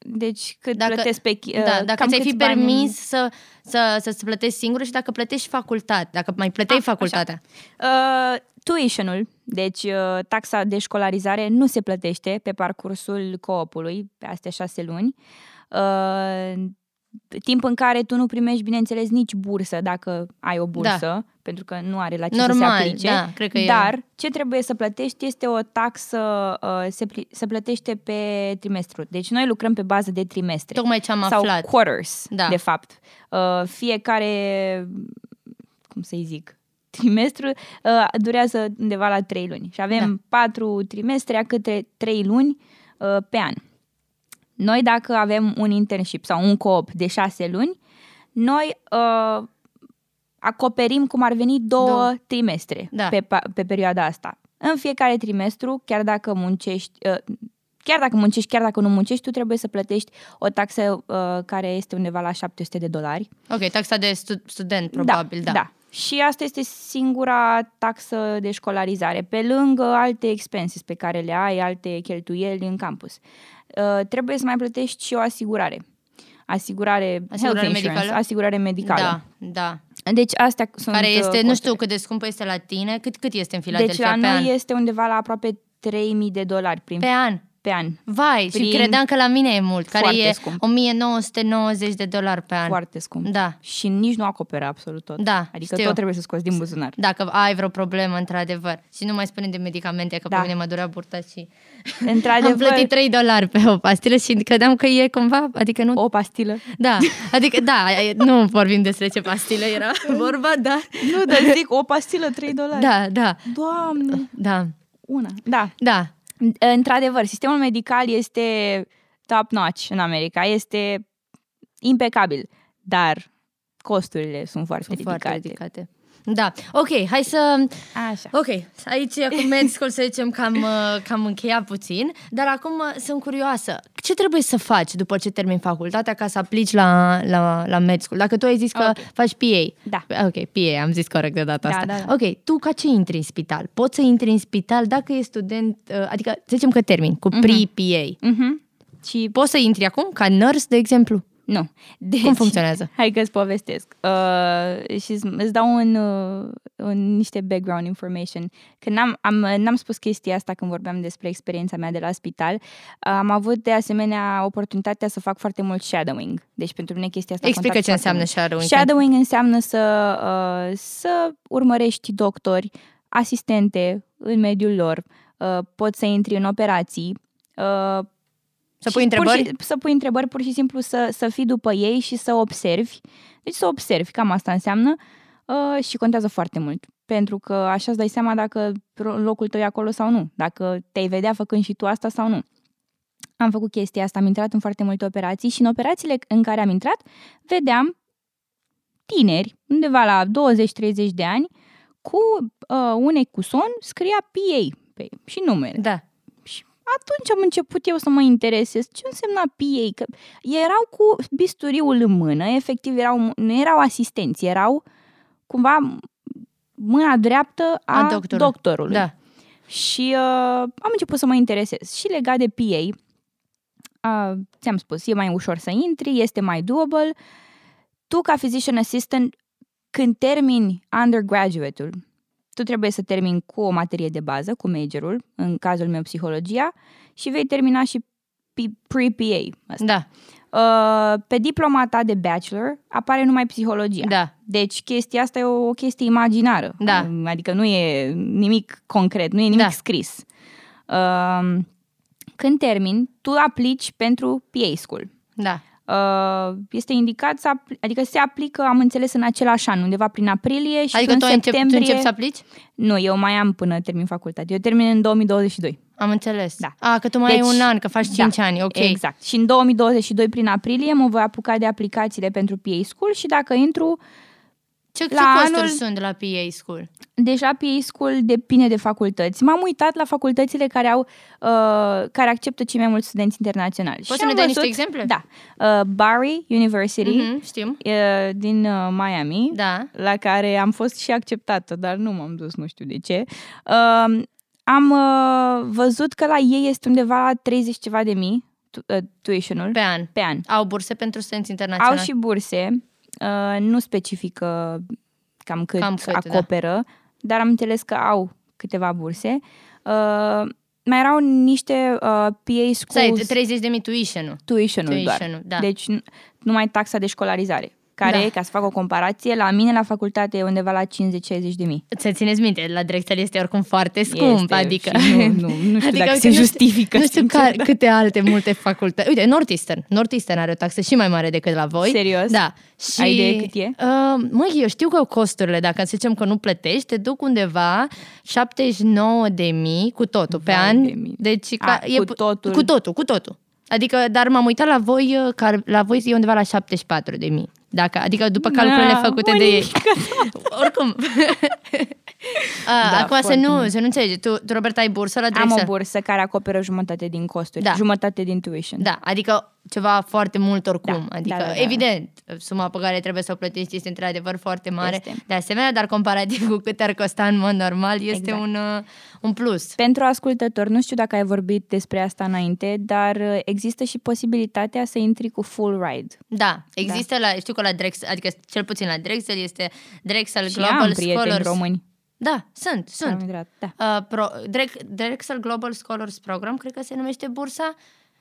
deci cât Dacă- plătesc pe chi- uh, Da, dacă cam ți-ai fi câți bani- permis să, să, să-ți plătești singură și dacă plătești facultate, dacă mai plăteai Ah, facultatea. Uh, tuition-ul, deci uh, taxa de școlarizare nu se plătește pe parcursul co-opului, pe astea șase luni. Uh, timp în care tu nu primești, bineînțeles, nici bursă dacă ai o bursă, pentru că nu are la ce să se Normal, aplice. da, cred că e- Dar ce trebuie să plătești este o taxă, uh, se, pli- se plătește pe trimestru. Deci noi lucrăm pe bază de trimestre. Tocmai ce am sau aflat. quarters, Da. de fapt. Uh, fiecare, cum să-i zic, trimestru uh, durează undeva la trei luni. Și avem Da. patru trimestre a câte trei luni uh, pe an. Noi, dacă avem un internship sau un co-op de șase luni, noi uh, acoperim cum ar veni două, Două. trimestre Da. pe, pa- pe perioada asta. În fiecare trimestru, chiar dacă muncești, uh, chiar dacă muncești, chiar dacă nu muncești, tu trebuie să plătești o taxă uh, care este undeva la 700 de dolari. Ok, taxa de stu- student, probabil, da. da. Și asta este singura taxă de școlarizare, pe lângă alte expenses pe care le ai, alte cheltuieli în campus. Uh, trebuie să mai plătești și o asigurare. Asigurare, Asigurare health insurance, medicală? asigurare medicală. Da, da. Deci astea sunt Care uh, este, nu costurile. știu cât de scumpă este la tine, cât, cât este în Deci Filadelfia la pe noi an? este undeva la aproape 3000 de dolari prin, Pe an. Pe an. Vai, Prin- și credeam că la mine e mult, care Foarte e scump. 1990 de dolari pe an. Foarte scump. Da. Și nici nu acoperă absolut tot. Da, Adică știu. tot trebuie să scoți din buzunar. Dacă ai vreo problemă, într-adevăr. Și nu mai spune de medicamente, că Da. pe mine mă durea burta și... *laughs* Am Într-adevăr, plătit 3 dolari pe o pastilă și credeam că e cumva, adică nu... o pastilă. Da, adică da, nu vorbim despre ce pastilă era *laughs* *laughs* vorba, dar... Nu, dar zic, o pastilă 3 dolari. Da, da, Doamne, da, una. Da, da. Într-adevăr, sistemul medical este top-notch în America, este impecabil, dar costurile sunt foarte Sunt ridicate. foarte ridicate. Da, ok, hai să... Așa. Ok, aici cu *laughs* med school să zicem că am, uh, că am încheiat puțin, dar acum uh, sunt curioasă. Ce trebuie să faci după ce termini facultatea ca să aplici la, la, la med school? Dacă tu ai zis că Ok. faci PA. Da. Ok, PA, am zis corect de data Da, asta. da, da. Ok, tu ca ce intri în spital? Poți să intri în spital dacă e student, uh, adică să zicem că termin cu pre-PA. Mhm. Și Poți să intri acum ca nurse, de exemplu? Nu. Deci, Cum funcționează? Hai că îți povestesc. Uh, și îți- îți dau un, uh, un, niște background information. Când n-am, am, n-am spus chestia asta când vorbeam despre experiența mea de la spital, am avut de asemenea oportunitatea să fac foarte mult shadowing. Deci pentru mine chestia asta a Explică contat ce foarte înseamnă mult. shadowing. Shadowing înseamnă să, uh, să urmărești doctori, asistente în mediul lor, uh, poți să intri în operații, uh, Să și pui întrebări? Pur și, să pui întrebări, pur și simplu să, să fii după ei și să observi. Deci să observi, cam asta înseamnă uh, și contează foarte mult. Pentru că așa îți dai seama dacă locul tău e acolo sau nu, dacă te-ai vedea făcând și tu asta sau nu. Am făcut chestia asta, am intrat în foarte multe operații și în operațiile în care am intrat vedeam tineri, undeva la 20-30 de ani, cu uh, un ecuson scria PA pe, și numere. Da. Și atunci am început eu să mă interesez ce însemna PA, că erau cu bisturiul în mână, efectiv erau, nu erau asistenți, erau cumva mâna dreaptă a, A doctorului. doctorului. Da. Și uh, am început să mă interesez. Și legat de PA, uh, ți-am spus, e mai ușor să intri, este mai doable. Tu, ca physician assistant, când termini undergraduate-ul, tu trebuie să termini cu o materie de bază, cu majorul, în cazul meu psihologia, și vei termina și P- pre-PA. Asta. Da, Uh, pe diploma ta de bachelor apare numai psihologia. da, Deci chestia asta e o, o chestie imaginară. Da. Adică nu e nimic concret, nu e nimic Da. scris. Uh, când termin, tu aplici pentru PA School. da. Uh, este indicat să apl- adică se aplică, am înțeles, în același an, undeva prin aprilie și Adică în tu, ai încep, tu septembrie... începi să aplici? Nu, eu mai am până termin facultate. Eu termin în 2022. Am înțeles. Da. A, că tu mai Deci- ai un an, că faci 5 ani, ok. Exact. Și în 2022, prin aprilie, mă voi apuca de aplicațiile pentru PA School și dacă intru, Ce, ce La costuri anul- sunt de la PA School? deja PA School depinde de facultăți. M-am uitat la facultățile care au uh, care acceptă cei mai mulți studenți internaționali. Poți Și să ne am dai niște văzut- exemple? Da. Uh, Barry University Mhm, știm. uh, din uh, Miami, Da. la care am fost și acceptată, dar nu m-am dus, nu știu de ce. Uh, am uh, văzut că la ei este undeva la 30 ceva de mii tu- uh, tuition-ul Pe an. pe an. Au burse pentru studenți internaționali. Au și burse, uh, nu specifică cam cât, Cam cât, da. acoperă, dar am înțeles că au câteva burse. Uh, mai erau niște uh, PA Stai, schools, 30 de mii tuition-ul. tuition-ul doar. Tuition-ul, da. Deci n- numai taxa de școlarizare, care, Da. ca să fac o comparație, la mine la facultate e undeva la 50-60 de mii. Să țineți minte, la Drexel este oricum foarte scump, Este adică... și nu, nu, nu știu *laughs* dacă uite, se nu știu- justifică, Nu știu sincer, care, da. câte alte multe facultăți. Uite, Northeastern. Northeastern are o taxă și mai mare decât la voi. Serios? Da. Și, Ai idee cât e? Uh, măi, eu știu că costurile, dacă să zicem că nu plătești, te duc undeva 79 de mii cu totul pe Vai an. de mine. Deci A, ca, cu e, totul. Cu totul, cu totul. Adică, dar m-am uitat la voi, uh, că la voi e undeva la 74 de mii. Dacă, adică după calculele Da, făcute de ei. Oricum. *laughs* A, *laughs* Da, acum să foarte nu, mult. să nu înțelegi. Tu, tu, Robert, ai bursă la Am Drexel? o bursă care acoperă jumătate din costuri, Da. jumătate din tuition. Da, adică ceva foarte mult oricum. Da, adică, da, da, da. evident, suma pe care trebuie să o plătești este într-adevăr foarte mare. Este. De asemenea, dar comparativ cu cât ar costa în mod normal, este Exact. un, uh, un plus. Pentru ascultători, nu știu dacă ai vorbit despre asta înainte, dar uh, există și posibilitatea să intri cu full ride. Da, există la, știu că la Drexel, adică cel puțin la Drexel este Drexel Și Global am prieteni Scholars. români. Da, sunt, sunt. Am intrat, Da. Uh, pro, Drex, Drexel Global Scholars Program, cred că se numește bursa.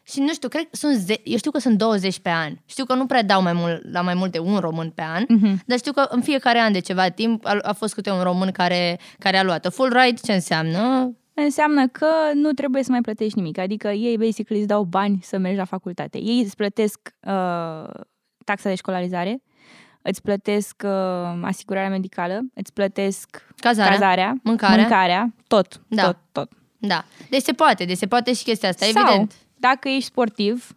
Și nu știu, cred că sunt, ze- eu știu că sunt 20 pe an. Știu că nu prea dau mai mult, la mai mult de un român pe an, Mhm. dar știu că în fiecare an de ceva timp a, a fost câte un român care, care a luat-o. Full ride ce înseamnă? Înseamnă că nu trebuie să mai plătești nimic. Adică ei basically îți dau bani să mergi la facultate. Ei îți plătesc uh, taxa de școlarizare, îți plătesc uh, asigurarea medicală, îți plătesc Cazarea, cazarea, mâncarea. mâncarea tot, Da. tot, tot. Da. Deci se poate, deci se poate și chestia asta, Sau, evident. dacă ești sportiv,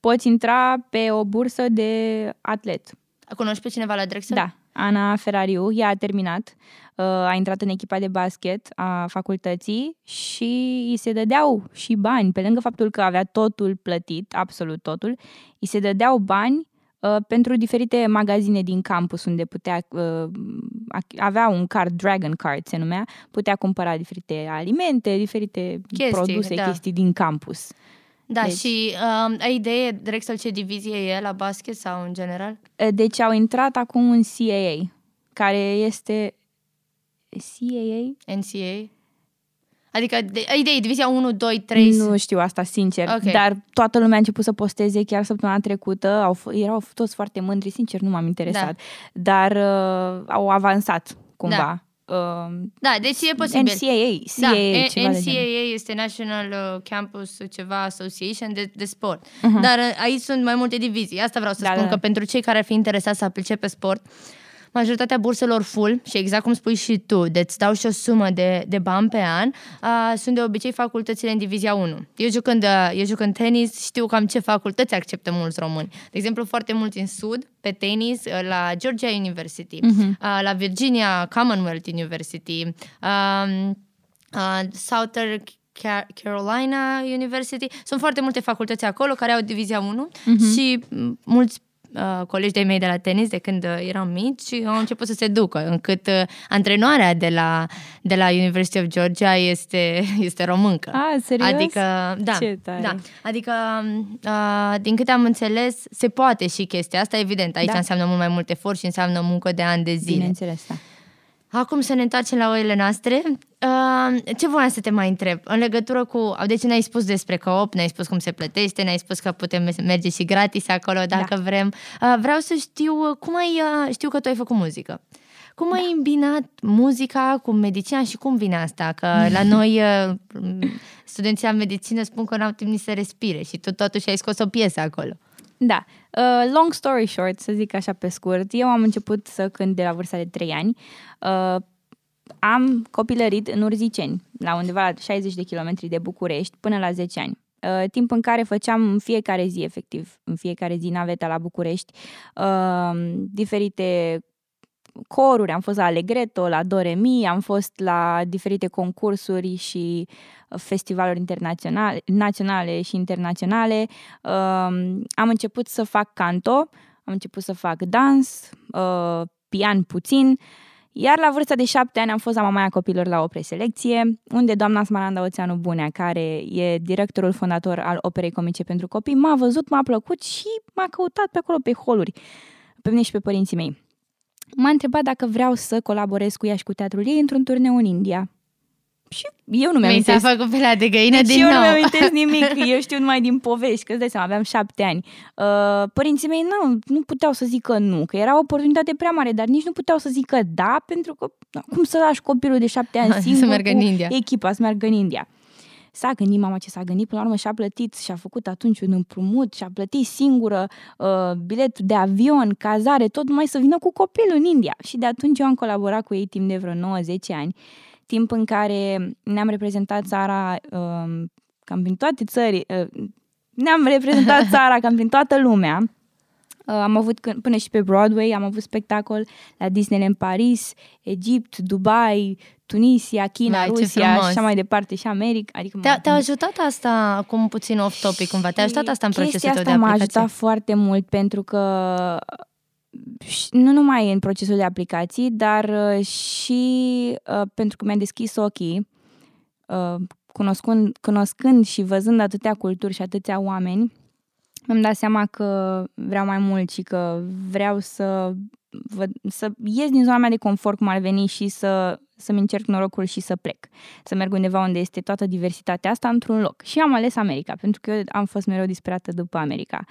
poți intra pe o bursă de atlet. Cunoști pe cineva la Drexel? Da, Ana Ferrariu, ea a terminat, uh, a intrat în echipa de basket a facultății și îi se dădeau și bani, pe lângă faptul că avea totul plătit, absolut totul, îi se dădeau bani uh, pentru diferite magazine din campus unde putea uh, ac- avea un card, Dragon Card se numea, putea cumpăra diferite alimente, diferite Chestii, produse, da. chestii din campus. Da, Deci- și um, ai idee Drexel ce divizie e la basket sau în general? Uh, Deci au intrat acum în CAA, care este CAA? NCA? Adică, de, ai idee, divizia 1, 2, 3... Nu știu asta, sincer. Ok. Dar toată lumea a început să posteze chiar săptămâna trecută. Au, f- erau toți foarte mândri, sincer, nu m-am interesat. Dar uh, au avansat, cumva. Uh, Da, deci e posibil. NCAA, CAA, da, ceva de genul. NCAA este National uh, Campus ceva Association de, de sport. Mhm. Dar uh, aici sunt mai multe divizii. Asta vreau să Da, spun da. că pentru cei care ar fi interesați să aplice pe sport, majoritatea burselor full și exact cum spui și tu, de îți dau și o sumă de, de bani pe an, uh, sunt de obicei facultățile în divizia 1. Eu jucând, uh, eu jucând tenis, știu cam ce facultăți acceptă mulți români. De exemplu, foarte mulți în sud, pe tenis, uh, la Georgia University, Mhm. uh, la Virginia Commonwealth University, um, uh, Southern Carolina University. Sunt foarte multe facultăți acolo care au divizia 1 uh-huh. și mulți uh, colegi de mei de la tenis de când uh, eram mici au început să se ducă, încât uh, antrenoarea de la, de la University of Georgia este, *laughs* este româncă. Ah, serios? Adică, da, Ce tare. da. Adică, uh, din câte am înțeles, se poate și chestia asta, evident. Aici Da. înseamnă mult mai mult efort și înseamnă muncă de ani de zile. Bineînțeles, da. Acum să ne întoarcem la oile noastre. Uh, ce voiam să te mai întreb? În legătură cu... Deci ne-ai spus despre co-op, ne-ai spus cum se plătește, ne-ai spus că putem merge și gratis acolo dacă Da. vrem. Uh, vreau să știu uh, cum ai... Uh, știu că tu ai făcut muzică. Cum ai îmbinat muzica cu medicina și cum vine asta? Că la *laughs* noi uh, studenții la medicină spun că n-au timp nici să respire și tu totuși ai scos o piesă acolo. Da. Uh, long story short, să zic așa pe scurt, eu am început să cânt de la vârsta de 3 ani. Uh, am copilărit în Urziceni, la undeva la 60 de kilometri de București, până la 10 ani. Uh, timp în care făceam în fiecare zi, efectiv, în fiecare zi naveta la București, uh, diferite coruri, am fost la Allegretto, la Doremi, am fost la diferite concursuri și uh, festivaluri internaționale, naționale și internaționale. Um, am început să fac canto, am început să fac dans, uh, pian puțin, iar la vârsta de șapte ani am fost la mamaia copilor la o preselecție, unde doamna Smaranda Oțeanu Bunea, care e directorul fondator al Operei Comice pentru Copii, m-a văzut, m-a plăcut și m-a căutat pe acolo pe holuri, pe mine și pe părinții mei. M-a întrebat dacă vreau să colaborez cu ea și cu teatrul ei într-un turneu în India. Și eu nu mi-am Mi s-a amintesc. făcut pe la de găină Deci din eu nou. nu mi-am amintesc nimic, *laughs* eu știu numai din povești, că îți dai seama, aveam șapte ani. Uh, părinții mei nu, nu puteau să zică nu, că era o oportunitate prea mare, dar nici nu puteau să zică da, pentru că na, cum să lași copilul de șapte ani *laughs* Să singur meargă cu în India. echipa, să meargă în India. S-a gândit mama ce s-a gândit, până la urmă și-a plătit și-a făcut atunci un împrumut și-a plătit singură uh, biletul de avion, cazare, tot numai să vină cu copilul în India. Și de atunci eu am colaborat cu ei timp de vreo 9-10 ani, timp în care ne-am reprezentat țara uh, cam prin toate țări, uh, ne-am reprezentat *laughs* țara cam prin toată lumea. Uh, am avut când- până și pe Broadway, am avut spectacol la Disneyland Paris, Egipt, Dubai, Tunisia, China, Vai, ce Rusia frumos. și așa mai departe și America. Adică Te-a, m- te-a ajutat asta, acum puțin off-topic cumva, te-a ajutat asta în procesul Chestia tău de asta m-a aplicație? ajutat foarte mult pentru că și- nu numai în procesul de aplicații, dar uh, și uh, pentru că mi-a deschis ochii, uh, cunoscând, cunoscând și văzând atâtea culturi și atâția oameni, mi-am dat seama că vreau mai mult și că vreau să, văd, să ies din zona mea de confort, cum ar veni, și să, să-mi încerc norocul și să plec. Să merg undeva unde este toată diversitatea asta într-un loc. Și am ales America, pentru că eu am fost mereu disperată după America.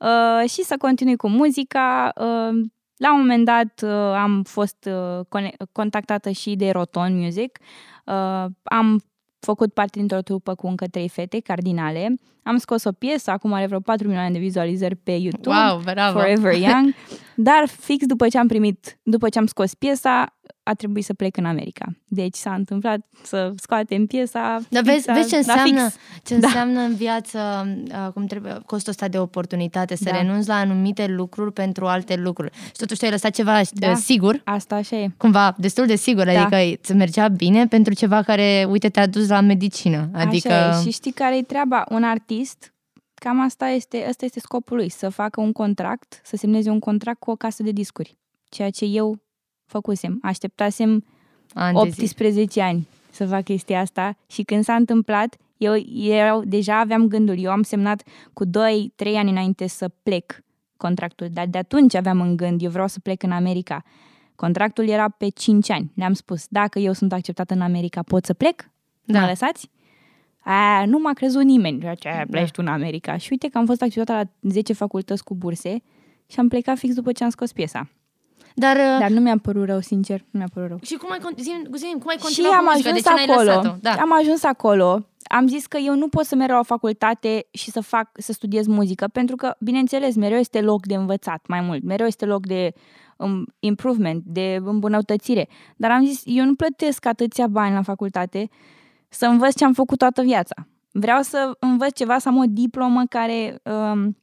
Uh, și să continui cu muzica. Uh, la un moment dat uh, am fost uh, cone- contactată și de Roton Music. Uh, am făcut parte dintr-o trupă cu încă trei fete cardinale. Am scos o piesă, acum are vreo 4 milioane de vizualizări pe YouTube. Wow, bravo! Forever Young. *laughs* Dar fix după ce am primit, după ce am scos piesa, a trebuit să plec în America. Deci s-a întâmplat să scoatem piesa. Dar fix vezi, a- vezi ce la înseamnă, fix. ce Da. înseamnă în viață uh, cum trebuie, costul ăsta de oportunitate, să Da. renunți la anumite lucruri pentru alte lucruri. Și totuși te-ai lăsat ceva Da. uh, sigur, Asta așa e. cumva destul de sigur, Da. adică îți mergea bine pentru ceva care, uite, te-a dus la medicină. Adică, Așa e. Și știi care e treaba? Un artist, cam asta este, asta este scopul lui, să facă un contract, să semneze un contract cu o casă de discuri. Ceea ce eu făcusem. Așteptasem ani de zi. 18 ani să fac chestia asta și când s-a întâmplat, eu erau, deja aveam gândul. Eu am semnat cu 2-3 ani înainte să plec contractul, dar de atunci aveam în gând, eu vreau să plec în America. Contractul era pe 5 ani. Le-am spus, dacă eu sunt acceptată în America, pot să plec? Da. Mă lăsați? A, nu m-a crezut nimeni. Eu, Ce, pleci tu în America? Și uite că am fost acceptată la 10 facultăți cu burse și am plecat fix după ce am scos piesa. Dar, uh, Dar nu mi-a părut rău, sincer, nu mi-a părut rău. și cum ai, con- zi, zi, cum ai Și continuat am cu muzica? ajuns de ce n-ai acolo. lăsat-o? Da. Am ajuns acolo. Am zis că eu nu pot să merg la o facultate și să fac să studiez muzică, pentru că, bineînțeles, mereu este loc de învățat mai mult, mereu este loc de um, improvement, de îmbunătățire. Dar am zis, eu nu plătesc atâția bani la facultate să învăț ce am făcut toată viața. Vreau să învăț ceva, să am o diplomă care um,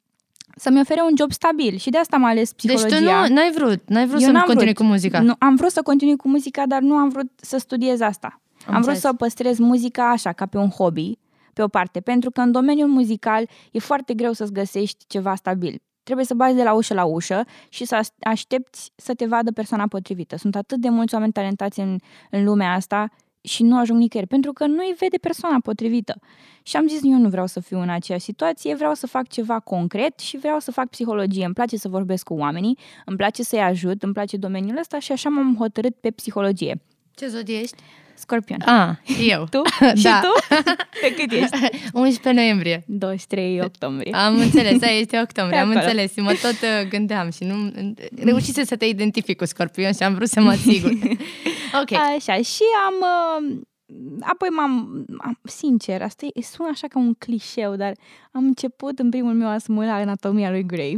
să-mi ofere un job stabil și de asta am ales Deci psihologia. tu nu, n-ai vrut, n-ai vrut Eu să n-am continui vrut. cu muzica. Nu, am vrut să continui cu muzica, dar nu am vrut să studiez asta. Am, Am vrut să păstrez muzica așa, ca pe un hobby, pe o parte, pentru că în domeniul muzical e foarte greu să-ți găsești ceva stabil. Trebuie să bazi de la ușă la ușă și să aștepți să te vadă persoana potrivită. Sunt atât de mulți oameni talentați în, în lumea asta și nu ajung nicăieri, pentru că nu-i vede persoana potrivită. Și am zis, eu nu vreau să fiu în aceeași situație, vreau să fac ceva concret și vreau să fac psihologie. Îmi place să vorbesc cu oamenii, îmi place să-i ajut, îmi place domeniul ăsta și așa m-am hotărât pe psihologie. Ce zodie ești? Scorpion. Ah, *laughs* eu. Tu? *laughs* Și da. tu? Pe cât ești? *laughs* 11 noiembrie. 23 octombrie. Am înțeles, da, este octombrie, am înțeles. Mă tot uh, gândeam și nu reușise să te identific cu Scorpion și am vrut să mă asigur. ok. Așa, și am... Uh, apoi m-am, am, sincer, asta e, sună așa ca un clișeu, dar am început în primul meu asmul la anatomia lui Grey.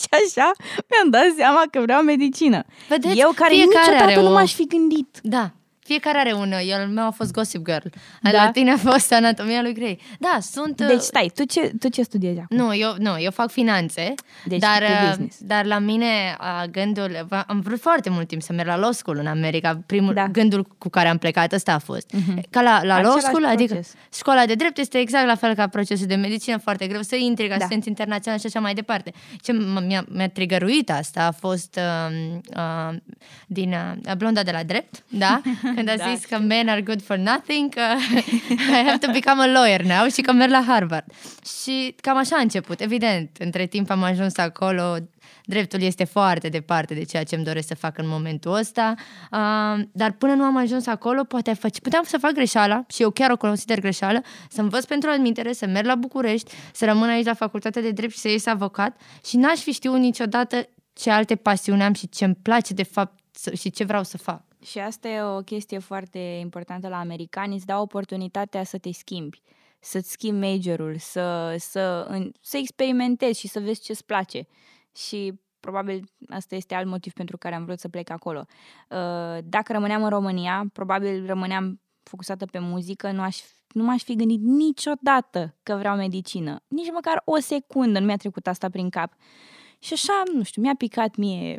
și așa mi-am dat seama că vreau medicină. Vedeți? Eu care niciodată o... nu m-aș fi gândit. Da, fiecare are unul. El al meu a fost Gossip Girl. Da? La tine a fost Anatomia lui Grey. Da, sunt... Deci stai, tu ce, tu ce studiezi acum? Nu, eu, nu, eu fac finanțe. Deci dar, uh, dar la mine gândul... Am vrut foarte mult timp să merg la law school în America. Primul da. gândul cu care am plecat ăsta a fost. Uh-huh. Ca la, la law school, adică proces. adică școala de drept este exact la fel ca procesul de medicină, foarte greu să intri ca da. asistent internațional și așa mai departe. Ce mi-a, mi-a trigăruit asta a fost uh, uh, din uh, blonda de la drept, da? *laughs* Când a da. zis că men are good for nothing, că I have to become a lawyer now și că merg la Harvard. Și cam așa a început. Evident, între timp am ajuns acolo, dreptul este foarte departe de ceea ce îmi doresc să fac în momentul ăsta, uh, dar până nu am ajuns acolo, poate face, puteam să fac greșeala și eu chiar o consider greșeală, să învăț pentru admitere, să merg la București, să rămân aici la facultatea de drept și să ies avocat și n-aș fi știut niciodată ce alte pasiuni am și ce îmi place de fapt și ce vreau să fac. Și asta e o chestie foarte importantă la americani, îți dau oportunitatea să te schimbi, să-ți schimbi majorul, să, să, să experimentezi și să vezi ce-ți place. Și probabil asta este alt motiv pentru care am vrut să plec acolo. Uh, dacă rămâneam în România, probabil rămâneam focusată pe muzică, nu, aș, nu m-aș fi gândit niciodată că vreau medicină. Nici măcar o secundă nu mi-a trecut asta prin cap. Și așa, nu știu, mi-a picat mie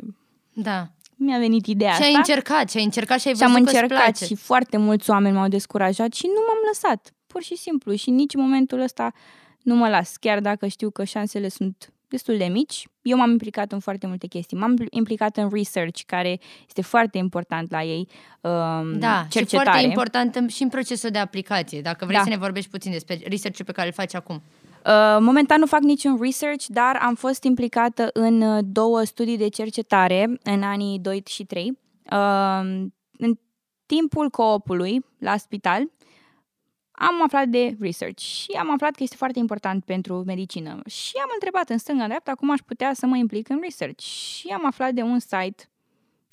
da mi-a venit ideea și asta. Și ai încercat, și ai încercat și ai și văzut am încercat place. și foarte mulți oameni m-au descurajat și nu m-am lăsat, pur și simplu. Și nici în momentul ăsta nu mă las, chiar dacă știu că șansele sunt destul de mici. Eu m-am implicat în foarte multe chestii. M-am implicat în research, care este foarte important la ei. Um, da, cercetare. și foarte important și în procesul de aplicație. Dacă vrei da. să ne vorbești puțin despre research pe care îl faci acum. Uh, momentan nu fac niciun research, dar am fost implicată în uh, două studii de cercetare în anii 2 și 3. Uh, în timpul coopului la spital am aflat de research și am aflat că este foarte important pentru medicină. Și am întrebat în stânga-dreapta cum aș putea să mă implic în research. Și am aflat de un site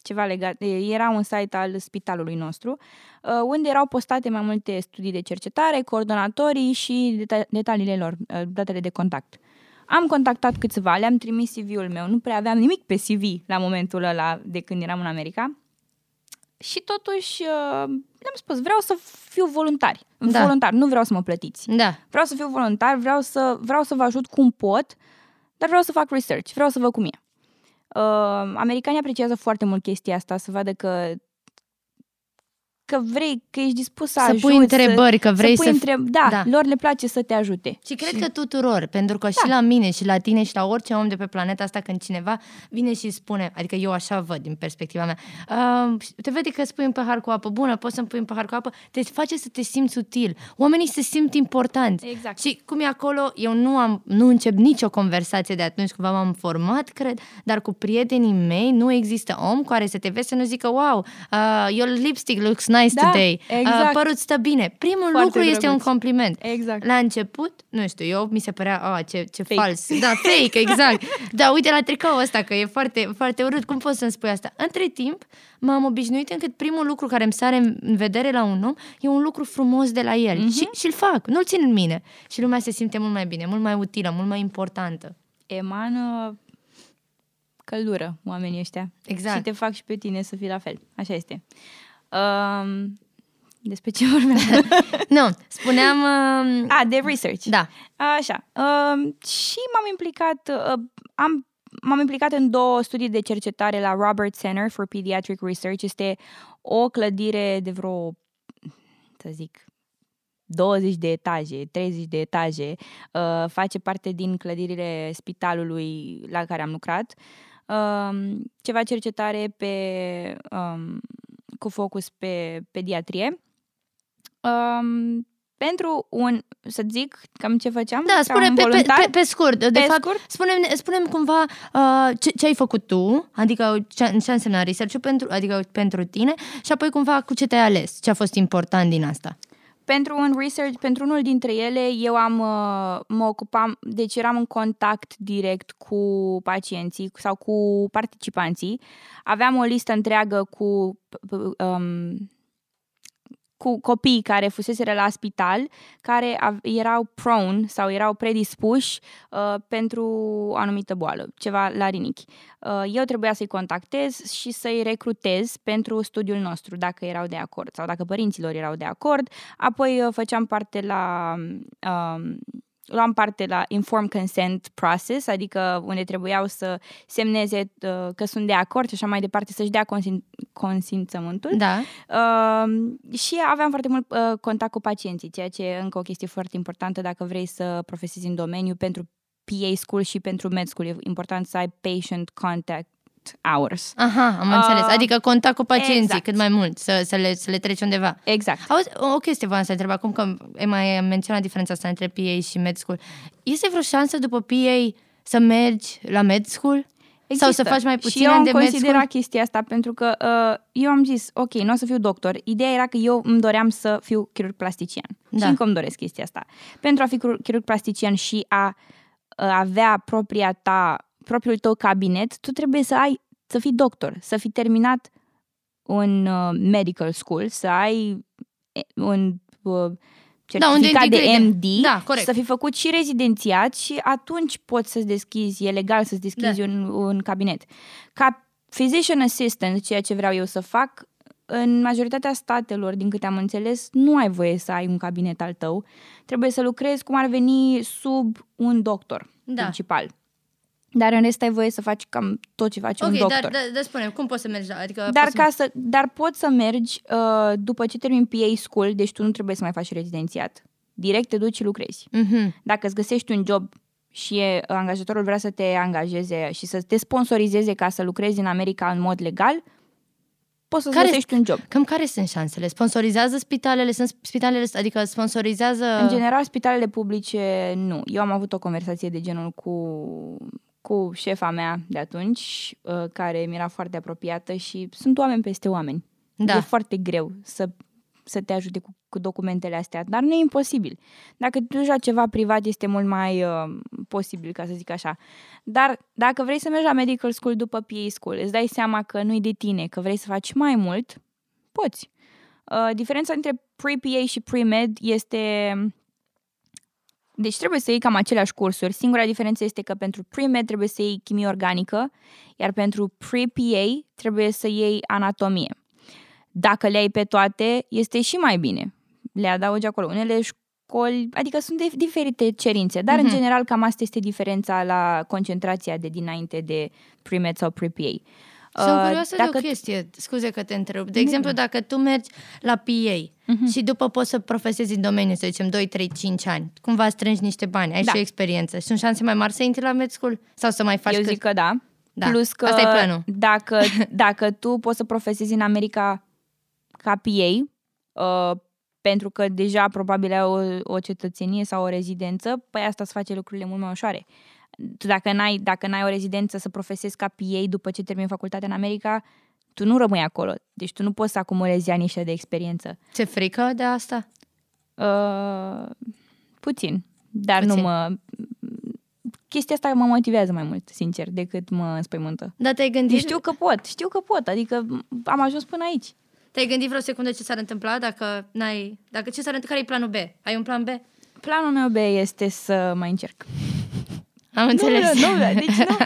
ceva legat, era un site al spitalului nostru, uh, unde erau postate mai multe studii de cercetare, coordonatorii și deta- detaliile lor, uh, datele de contact. Am contactat câțiva, le-am trimis CV-ul meu, nu prea aveam nimic pe CV la momentul ăla de când eram în America. Și totuși uh, le-am spus, vreau să fiu voluntar. Da. Voluntar, nu vreau să mă plătiți. Da. Vreau să fiu voluntar, vreau să, vreau să vă ajut cum pot, dar vreau să fac research, vreau să văd cum e. Uh, americanii apreciază foarte mult chestia asta, să vadă că că vrei, că ești dispus să, să ajuți, pui întrebări, să, că vrei să... să... Întreb... Da, da, lor le place să te ajute. Și cred și... că tuturor, pentru că da. și la mine, și la tine, și la orice om de pe planeta asta, când cineva vine și spune, adică eu așa văd din perspectiva mea, uh, te vede că spui un pahar cu apă bună, poți să-mi pui un pahar cu apă, te face să te simți util. Oamenii se simt importanți. Exact. Și cum e acolo, eu nu am, nu încep nicio conversație de atunci când m-am format, cred, dar cu prietenii mei nu există om care să te vezi să nu zică, wow, uh, your lipstick looks nice da. today. Exact. Uh, părut stă bine. Primul Foarte lucru drăguț. este un compliment. Exact. La început, nu știu, eu mi se părea, a, ce, ce fake. fals. Da, fake, *laughs* exact. da, uite la tricou ăsta, că e foarte, foarte urât. Cum poți să-mi spui asta? Între timp, m-am obișnuit încât primul lucru care îmi sare în vedere la un om e un lucru frumos de la el. Mm-hmm. Și, și-l fac, nu-l țin în mine. Și lumea se simte mult mai bine, mult mai utilă, mult mai importantă. Emană căldură oamenii ăștia. Exact. Și te fac și pe tine să fii la fel. Așa este. Um, despre ce *laughs* vorbeam? *laughs* nu, spuneam... Uh... A, de research. Da. Așa. Uh, și m-am implicat, uh, am, m-am implicat în două studii de cercetare la Robert Center for Pediatric Research. Este o clădire de vreo să zic, 20 de etaje, 30 de etaje, uh, face parte din clădirile spitalului la care am lucrat. Uh, ceva cercetare pe, um, cu focus pe pediatrie. Um, pentru un, să zic, cam ce făceam? Da, spune pe, pe, pe, pe scurt. De Pe fapt, scurt? Spune-mi, spune cumva uh, ce, ce ai făcut tu, adică ce, ce înseamnă research pentru, adică pentru tine și apoi cumva cu ce te-ai ales, ce a fost important din asta. Pentru un research, pentru unul dintre ele, eu am, uh, mă ocupam, deci eram în contact direct cu pacienții sau cu participanții. Aveam o listă întreagă cu um, cu copii care fuseseră la spital, care av- erau prone sau erau predispuși uh, pentru o anumită boală, ceva la rinichi. Uh, eu trebuia să-i contactez și să-i recrutez pentru studiul nostru, dacă erau de acord sau dacă părinților erau de acord. Apoi uh, făceam parte la... Um, luam parte la informed consent process, adică unde trebuiau să semneze uh, că sunt de acord și așa mai departe, să-și dea consin- consimțământul. Da. Uh, și aveam foarte mult uh, contact cu pacienții, ceea ce e încă o chestie foarte importantă dacă vrei să profesezi în domeniu pentru PA school și pentru med school. E important să ai patient contact hours. Aha, am Uh, înțeles. Adică contact cu pacienții exact. cât mai mult, să, să, le, să le treci undeva. Exact. Auzi, o chestie v-am să întreb acum că ai mai menționat diferența asta între PA și med school. Este vreo șansă după PA să mergi la med school? Sau să faci mai și puțin eu am ani de med considerat school? chestia asta pentru că uh, eu am zis, ok, nu o să fiu doctor. Ideea era că eu îmi doream să fiu chirurg plastician. Da. Și încă îmi doresc chestia asta. Pentru a fi chirurg chirurg plastician și a uh, avea propria ta, propriul tău cabinet, tu trebuie să ai, să fii doctor, să fi terminat un uh, medical school, să ai eh, un uh, Da, un certificat de degree de- MD, Da, corect. să fi făcut și rezidențiat și atunci poți să-ți deschizi, e legal să-ți deschizi Da. un, un cabinet. Ca physician assistant, ceea ce vreau eu să fac, în majoritatea statelor, din câte am înțeles, nu ai voie să ai un cabinet al tău. Trebuie să lucrezi cum ar veni sub un doctor Da. principal. Dar în rest ai voie să faci cam tot ce face un Ok, doctor. dar, dar, dar spune cum poți să mergi la... Adică Dar, poți ca să, dar poți să mergi uh, după ce termin PA school, deci tu nu trebuie să mai faci rezidențiat. Direct te duci și lucrezi. Mhm. Dacă îți găsești un job și e, angajatorul vrea să te angajeze și să te sponsorizeze ca să lucrezi în America în mod legal, poți să-ți Care- găsești un job. Cam care sunt șansele? Sponsorizează spitalele? Sunt spitalele, adică sponsorizează... În general, spitalele publice, nu. Eu am avut o conversație de genul cu, cu șefa mea de atunci, uh, care mi era foarte apropiată și sunt oameni peste oameni. Da. E foarte greu să, să te ajute cu, cu documentele astea, dar nu e imposibil. Dacă te duci la ceva privat, este mult mai uh, posibil, ca să zic așa. Dar dacă vrei să mergi la medical school după PA school, îți dai seama că nu-i de tine, că vrei să faci mai mult, poți. Uh, diferența între pre-PA și pre-med este... Deci trebuie să iei cam aceleași cursuri. Singura diferență este că pentru pre-med trebuie să iei chimie organică, iar pentru pre-PA trebuie să iei anatomie. Dacă le ai pe toate, este și mai bine. Le adaugi acolo. Unele școli, adică sunt de diferite cerințe, dar Mhm. în general cam asta este diferența la concentrația de dinainte de pre-med sau pre-PA. Sunt Uh, curioasă de o chestie, scuze că te întreb. De exemplu, dacă tu mergi la PA Mhm. și după poți să profesezi în domeniu, să zicem 2, 3, 5 ani, cumva strângi niște bani, ai Da. și o experiență. Sunt șanse mai mari să intri la med school? Sau să mai faci Eu cât... zic că da. Da, Plus că asta e planul. Dacă, *laughs* dacă tu poți să profesezi în America ca PA, uh, pentru că deja probabil ai o, o cetățenie sau o rezidență, păi asta îți face lucrurile mult mai ușoare. Tu dacă n-ai, dacă n-ai o rezidență să profesezi ca PA după ce termini facultatea în America, tu nu rămâi acolo. Deci tu nu poți să acumulezi ani ăștia de experiență. Ți-e frică de asta? Uh, puțin. Dar Puțin. nu mă... Chestia asta mă motivează mai mult, sincer, decât mă înspăimântă. Dar te-ai gândit, Știu că pot, știu că pot, adică am ajuns până aici. te-ai gândit vreo secundă ce s-ar întâmpla dacă n-ai... Dacă ce s-ar întâmpla? Care e planul B? Ai un plan B? Planul meu B este să mai încerc. Am înțeles. Nu, nu, nu, deci nu. *laughs*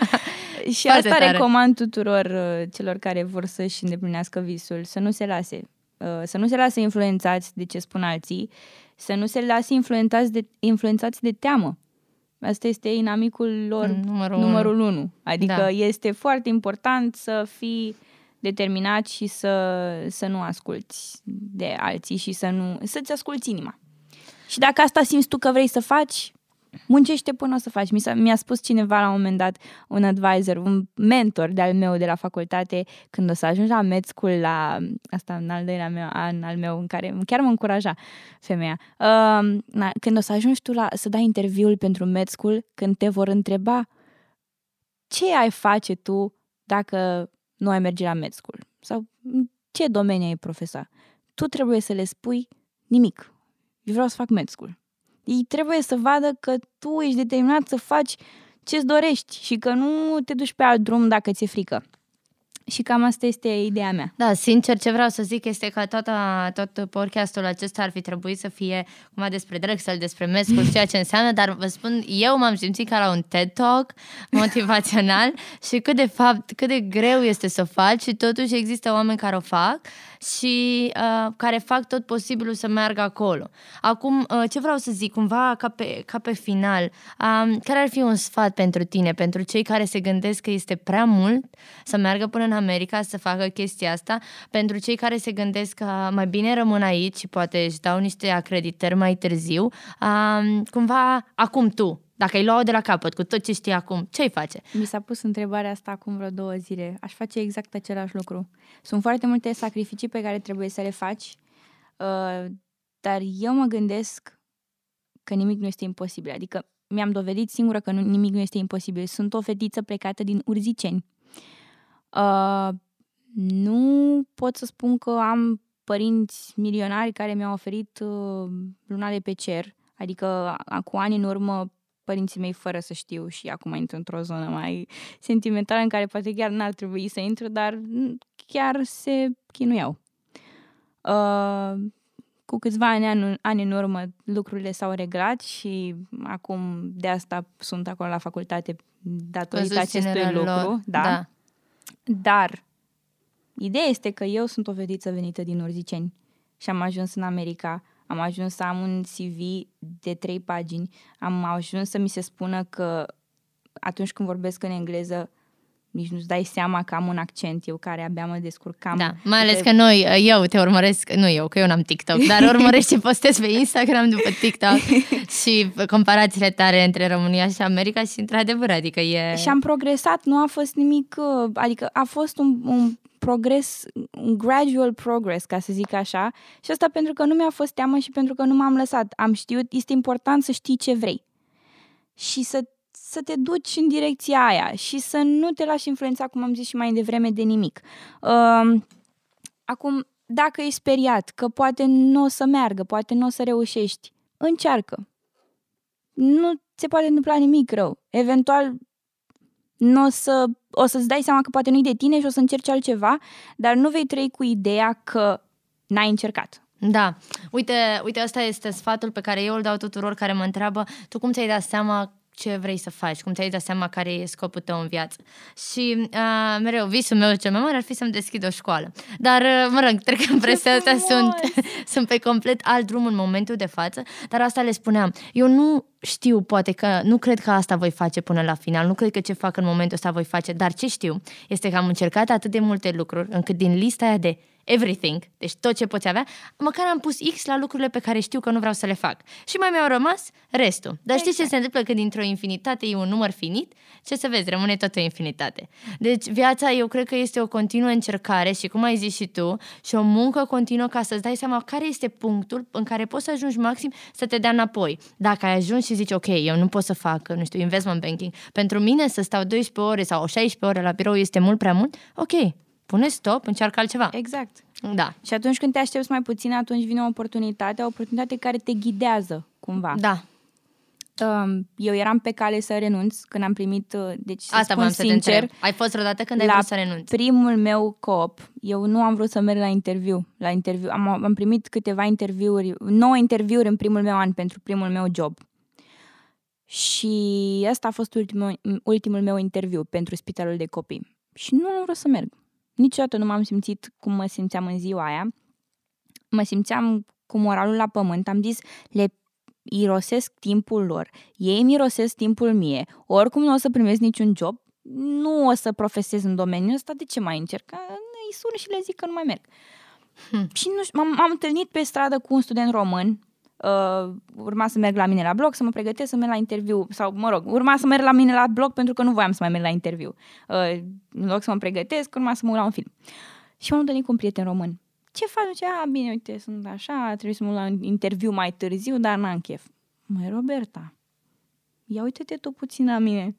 Și Foarte asta tare. recomand tuturor uh, celor care vor să-și îndeplinească visul, să nu se lase. Uh, să nu se lase influențați de ce spun alții, să nu se lase influențați de, influențați de teamă. Asta este inamicul lor Numărul numărul unu. Adică Da. este foarte important să fii determinat și să, să nu asculți de alții și să nu, să-ți asculți inima. Și dacă asta simți tu că vrei să faci, muncește până o să faci. Mi, s-a, mi-a spus cineva la un moment dat, un advisor, un mentor de-al meu de la facultate, când o să ajungi la med school, la asta în al doilea meu, an al meu, în care chiar mă încuraja femeia. Uh, na, când o să ajungi tu la, să dai interviul pentru med school, când te vor întreba ce ai face tu dacă nu ai merge la med school? Sau ce domeniu ai profesa? Tu trebuie să le spui nimic. Eu vreau să fac med school. Ei trebuie să vadă că tu ești determinat să faci ce-ți dorești și că nu te duci pe alt drum dacă ți-e frică. Și cam asta este ideea mea. Da, sincer, ce vreau să zic este că tot, tot podcastul acesta ar fi trebuit să fie cumva despre Drexel, despre Mescul, ceea ce înseamnă, dar vă spun, eu m-am simțit ca la un TED Talk motivațional *laughs* și cât de fapt, cât de greu este să o faci și totuși există oameni care o fac și uh, care fac tot posibilul să meargă acolo. Acum, uh, ce vreau să zic, cumva ca pe, ca pe final, um, care ar fi un sfat pentru tine, pentru cei care se gândesc că este prea mult să meargă până în America să facă chestia asta, pentru cei care se gândesc că mai bine rămân aici și poate își dau niște acreditări mai târziu, um, cumva acum tu, dacă ai lua de la capăt cu tot ce știi acum, ce-ai face? Mi s-a pus întrebarea asta acum vreo două zile. Aș face exact același lucru. Sunt foarte multe sacrificii pe care trebuie să le faci, uh, dar eu mă gândesc că nimic nu este imposibil. Adică mi-am dovedit singură că nu, nimic nu este imposibil. Sunt o fetiță plecată din Urziceni. Uh, nu pot să spun că am părinți milionari care mi-au oferit uh, luna de pe cer. Adică cu ani în urmă părinții mei fără să știu și acum intru într-o zonă mai sentimentală în care poate chiar n-ar trebui să intru, dar chiar se chinuiau. Uh, cu câțiva ani, ani în urmă lucrurile s-au reglat și acum de asta sunt acolo la facultate datorită acestui lucru. Lor. Da. da. Dar ideea este că eu sunt o vediță venită din Urziceni și am ajuns în America. Am ajuns să am un CV de trei pagini, am ajuns să mi se spună că atunci când vorbesc în engleză nici nu-ți dai seama că am un accent, eu care abia mă descurcam. Da, mai ales că noi, eu te urmăresc, nu eu, că eu n-am TikTok, dar *laughs* urmăresc ce postez pe Instagram după TikTok *laughs* și comparațiile tare între România și America și într-adevăr, adică e... Și am progresat, nu a fost nimic, adică a fost un, un progres, un gradual progress, ca să zic așa. Și asta pentru că nu mi-a fost teamă și pentru că nu m-am lăsat. Am știut, este important să știi ce vrei. Și să, să te duci în direcția aia și să nu te lași influența, cum am zis și mai devreme, de nimic. Uh, acum, dacă ești speriat că poate nu o să meargă, poate nu o să reușești, încearcă. Nu se poate întâmpla nimic rău. Eventual nu o, să, o să-ți dai seama că poate nu-i de tine și o să încerci altceva, dar nu vei trăi cu ideea că n-ai încercat. Da. Uite, uite, asta este sfatul pe care eu îl dau tuturor care mă întreabă tu cum ți-ai dat seama ce vrei să faci, cum ți-ai dat seama care e scopul tău în viață. Și uh, mereu, visul meu cel mai mare ar fi să-mi deschid o școală. Dar, uh, mă rog, trec în presă asta, sunt, *laughs* sunt pe complet alt drum în momentul de față, dar asta le spuneam. Eu nu știu, poate că nu cred că asta voi face până la final, nu cred că ce fac în momentul ăsta voi face, dar ce știu este că am încercat atât de multe lucruri încât din lista aia de everything, deci tot ce poți avea, măcar am pus X la lucrurile pe care știu că nu vreau să le fac. Și mai mi-au rămas restul. Dar exact. știi ce exact. se întâmplă când dintr-o infinitate e un număr finit? Ce să vezi, rămâne tot o infinitate. Deci viața eu cred că este o continuă încercare și cum ai zis și tu, și o muncă continuă ca să-ți dai seama care este punctul în care poți să ajungi maxim să te dea înapoi. Dacă ai ajuns și zici, ok, eu nu pot să fac, nu știu, investment banking, pentru mine să stau 12 ore sau 16 ore la birou este mult prea mult, ok, pune stop, încearcă altceva. Exact. Da. Și atunci când te aștepți mai puțin, atunci vine o oportunitate, o oportunitate care te ghidează cumva. Da. Um, eu eram pe cale să renunț când am primit, uh, deci să Asta spun sincer, să Ai fost vreodată când ai vrut să renunți? primul meu cop, eu nu am vrut să merg la interviu. La interviu am, am primit câteva interviuri, nouă interviuri în primul meu an pentru primul meu job. Și asta a fost ultimul, ultimul meu interviu pentru spitalul de copii. Și nu am vrut să merg. Niciodată nu m-am simțit cum mă simțeam în ziua aia. Mă simțeam cu moralul la pământ. Am zis, le irosesc timpul lor, ei mirosesc timpul mie, oricum nu o să primesc niciun job, nu o să profesez în domeniul ăsta, de ce mai încerc? îi sun și le zic că nu mai merg. Hmm. Și nu știu, m-am, m-am întâlnit pe stradă cu un student român, uh, urma să merg la mine la blog, să mă pregătesc să merg la interviu, sau mă rog, urma să merg la mine la blog pentru că nu voiam să mai merg la interviu. Uh, în loc să mă pregătesc, urma să mă uit la un film. Și m-am întâlnit cu un prieten român. Ce faci? Ce? A, bine, uite, sunt așa, trebuie să mă la un interviu mai târziu, dar n-am chef. Măi, Roberta, ia uite-te tu puțin la mine.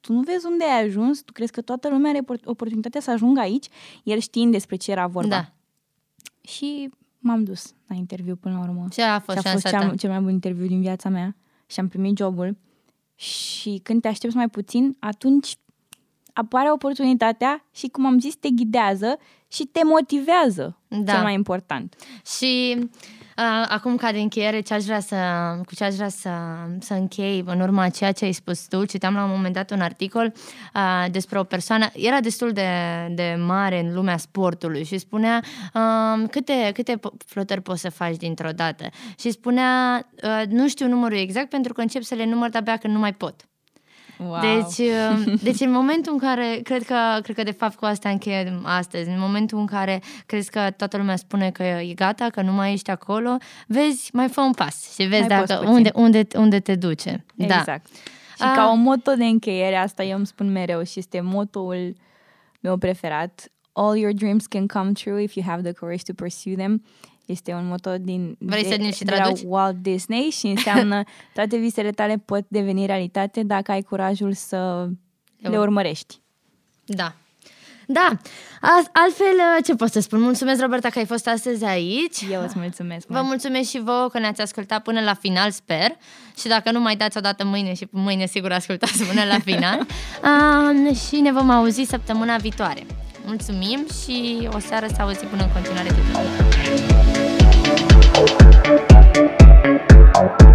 Tu nu vezi unde ai ajuns? Tu crezi că toată lumea are oportunitatea să ajungă aici? El știind despre ce era vorba. Da. Și m-am dus la interviu până la urmă. Ce a fost și a fost cea, cel mai bun interviu din viața mea și am primit jobul. Și când te aștepți mai puțin, atunci apare oportunitatea și, cum am zis, te ghidează și te motivează, da. cel mai important. Și uh, acum ca de încheiere, ce aș vrea să, cu ce aș vrea să, să închei în urma ceea ce ai spus tu, citeam la un moment dat un articol uh, despre o persoană, era destul de, de mare în lumea sportului și spunea uh, câte, câte flotări poți să faci dintr-o dată și spunea, uh, nu știu numărul exact pentru că încep să le număr de-abia când nu mai pot. Wow. Deci, uh, deci în momentul în care, cred că, cred că de fapt cu asta încheie astăzi, în momentul în care crezi că toată lumea spune că e gata, că nu mai ești acolo, vezi, mai fă un pas și vezi mai dacă unde, unde, unde te duce. Da. Exact. Da. Și A... ca o moto de încheiere, asta eu îmi spun mereu și este motoul meu preferat. All your dreams can come true if you have the courage to pursue them. Este un moto din Vrei de, să ne și traduci? de la Walt Disney și înseamnă *laughs* toate visele tale pot deveni realitate dacă ai curajul să le urmărești. Da. Da, altfel ce pot să spun? Mulțumesc, Roberta, că ai fost astăzi aici. Eu îți mulțumesc. Vă mulțumesc și vouă că ne-ați ascultat până la final, sper. Și dacă nu mai dați o dată mâine și mâine sigur ascultați *laughs* până la final. uh, și ne vom auzi săptămâna viitoare. Mulțumim și o seară să auzi până în continuare tuturor. Thank you.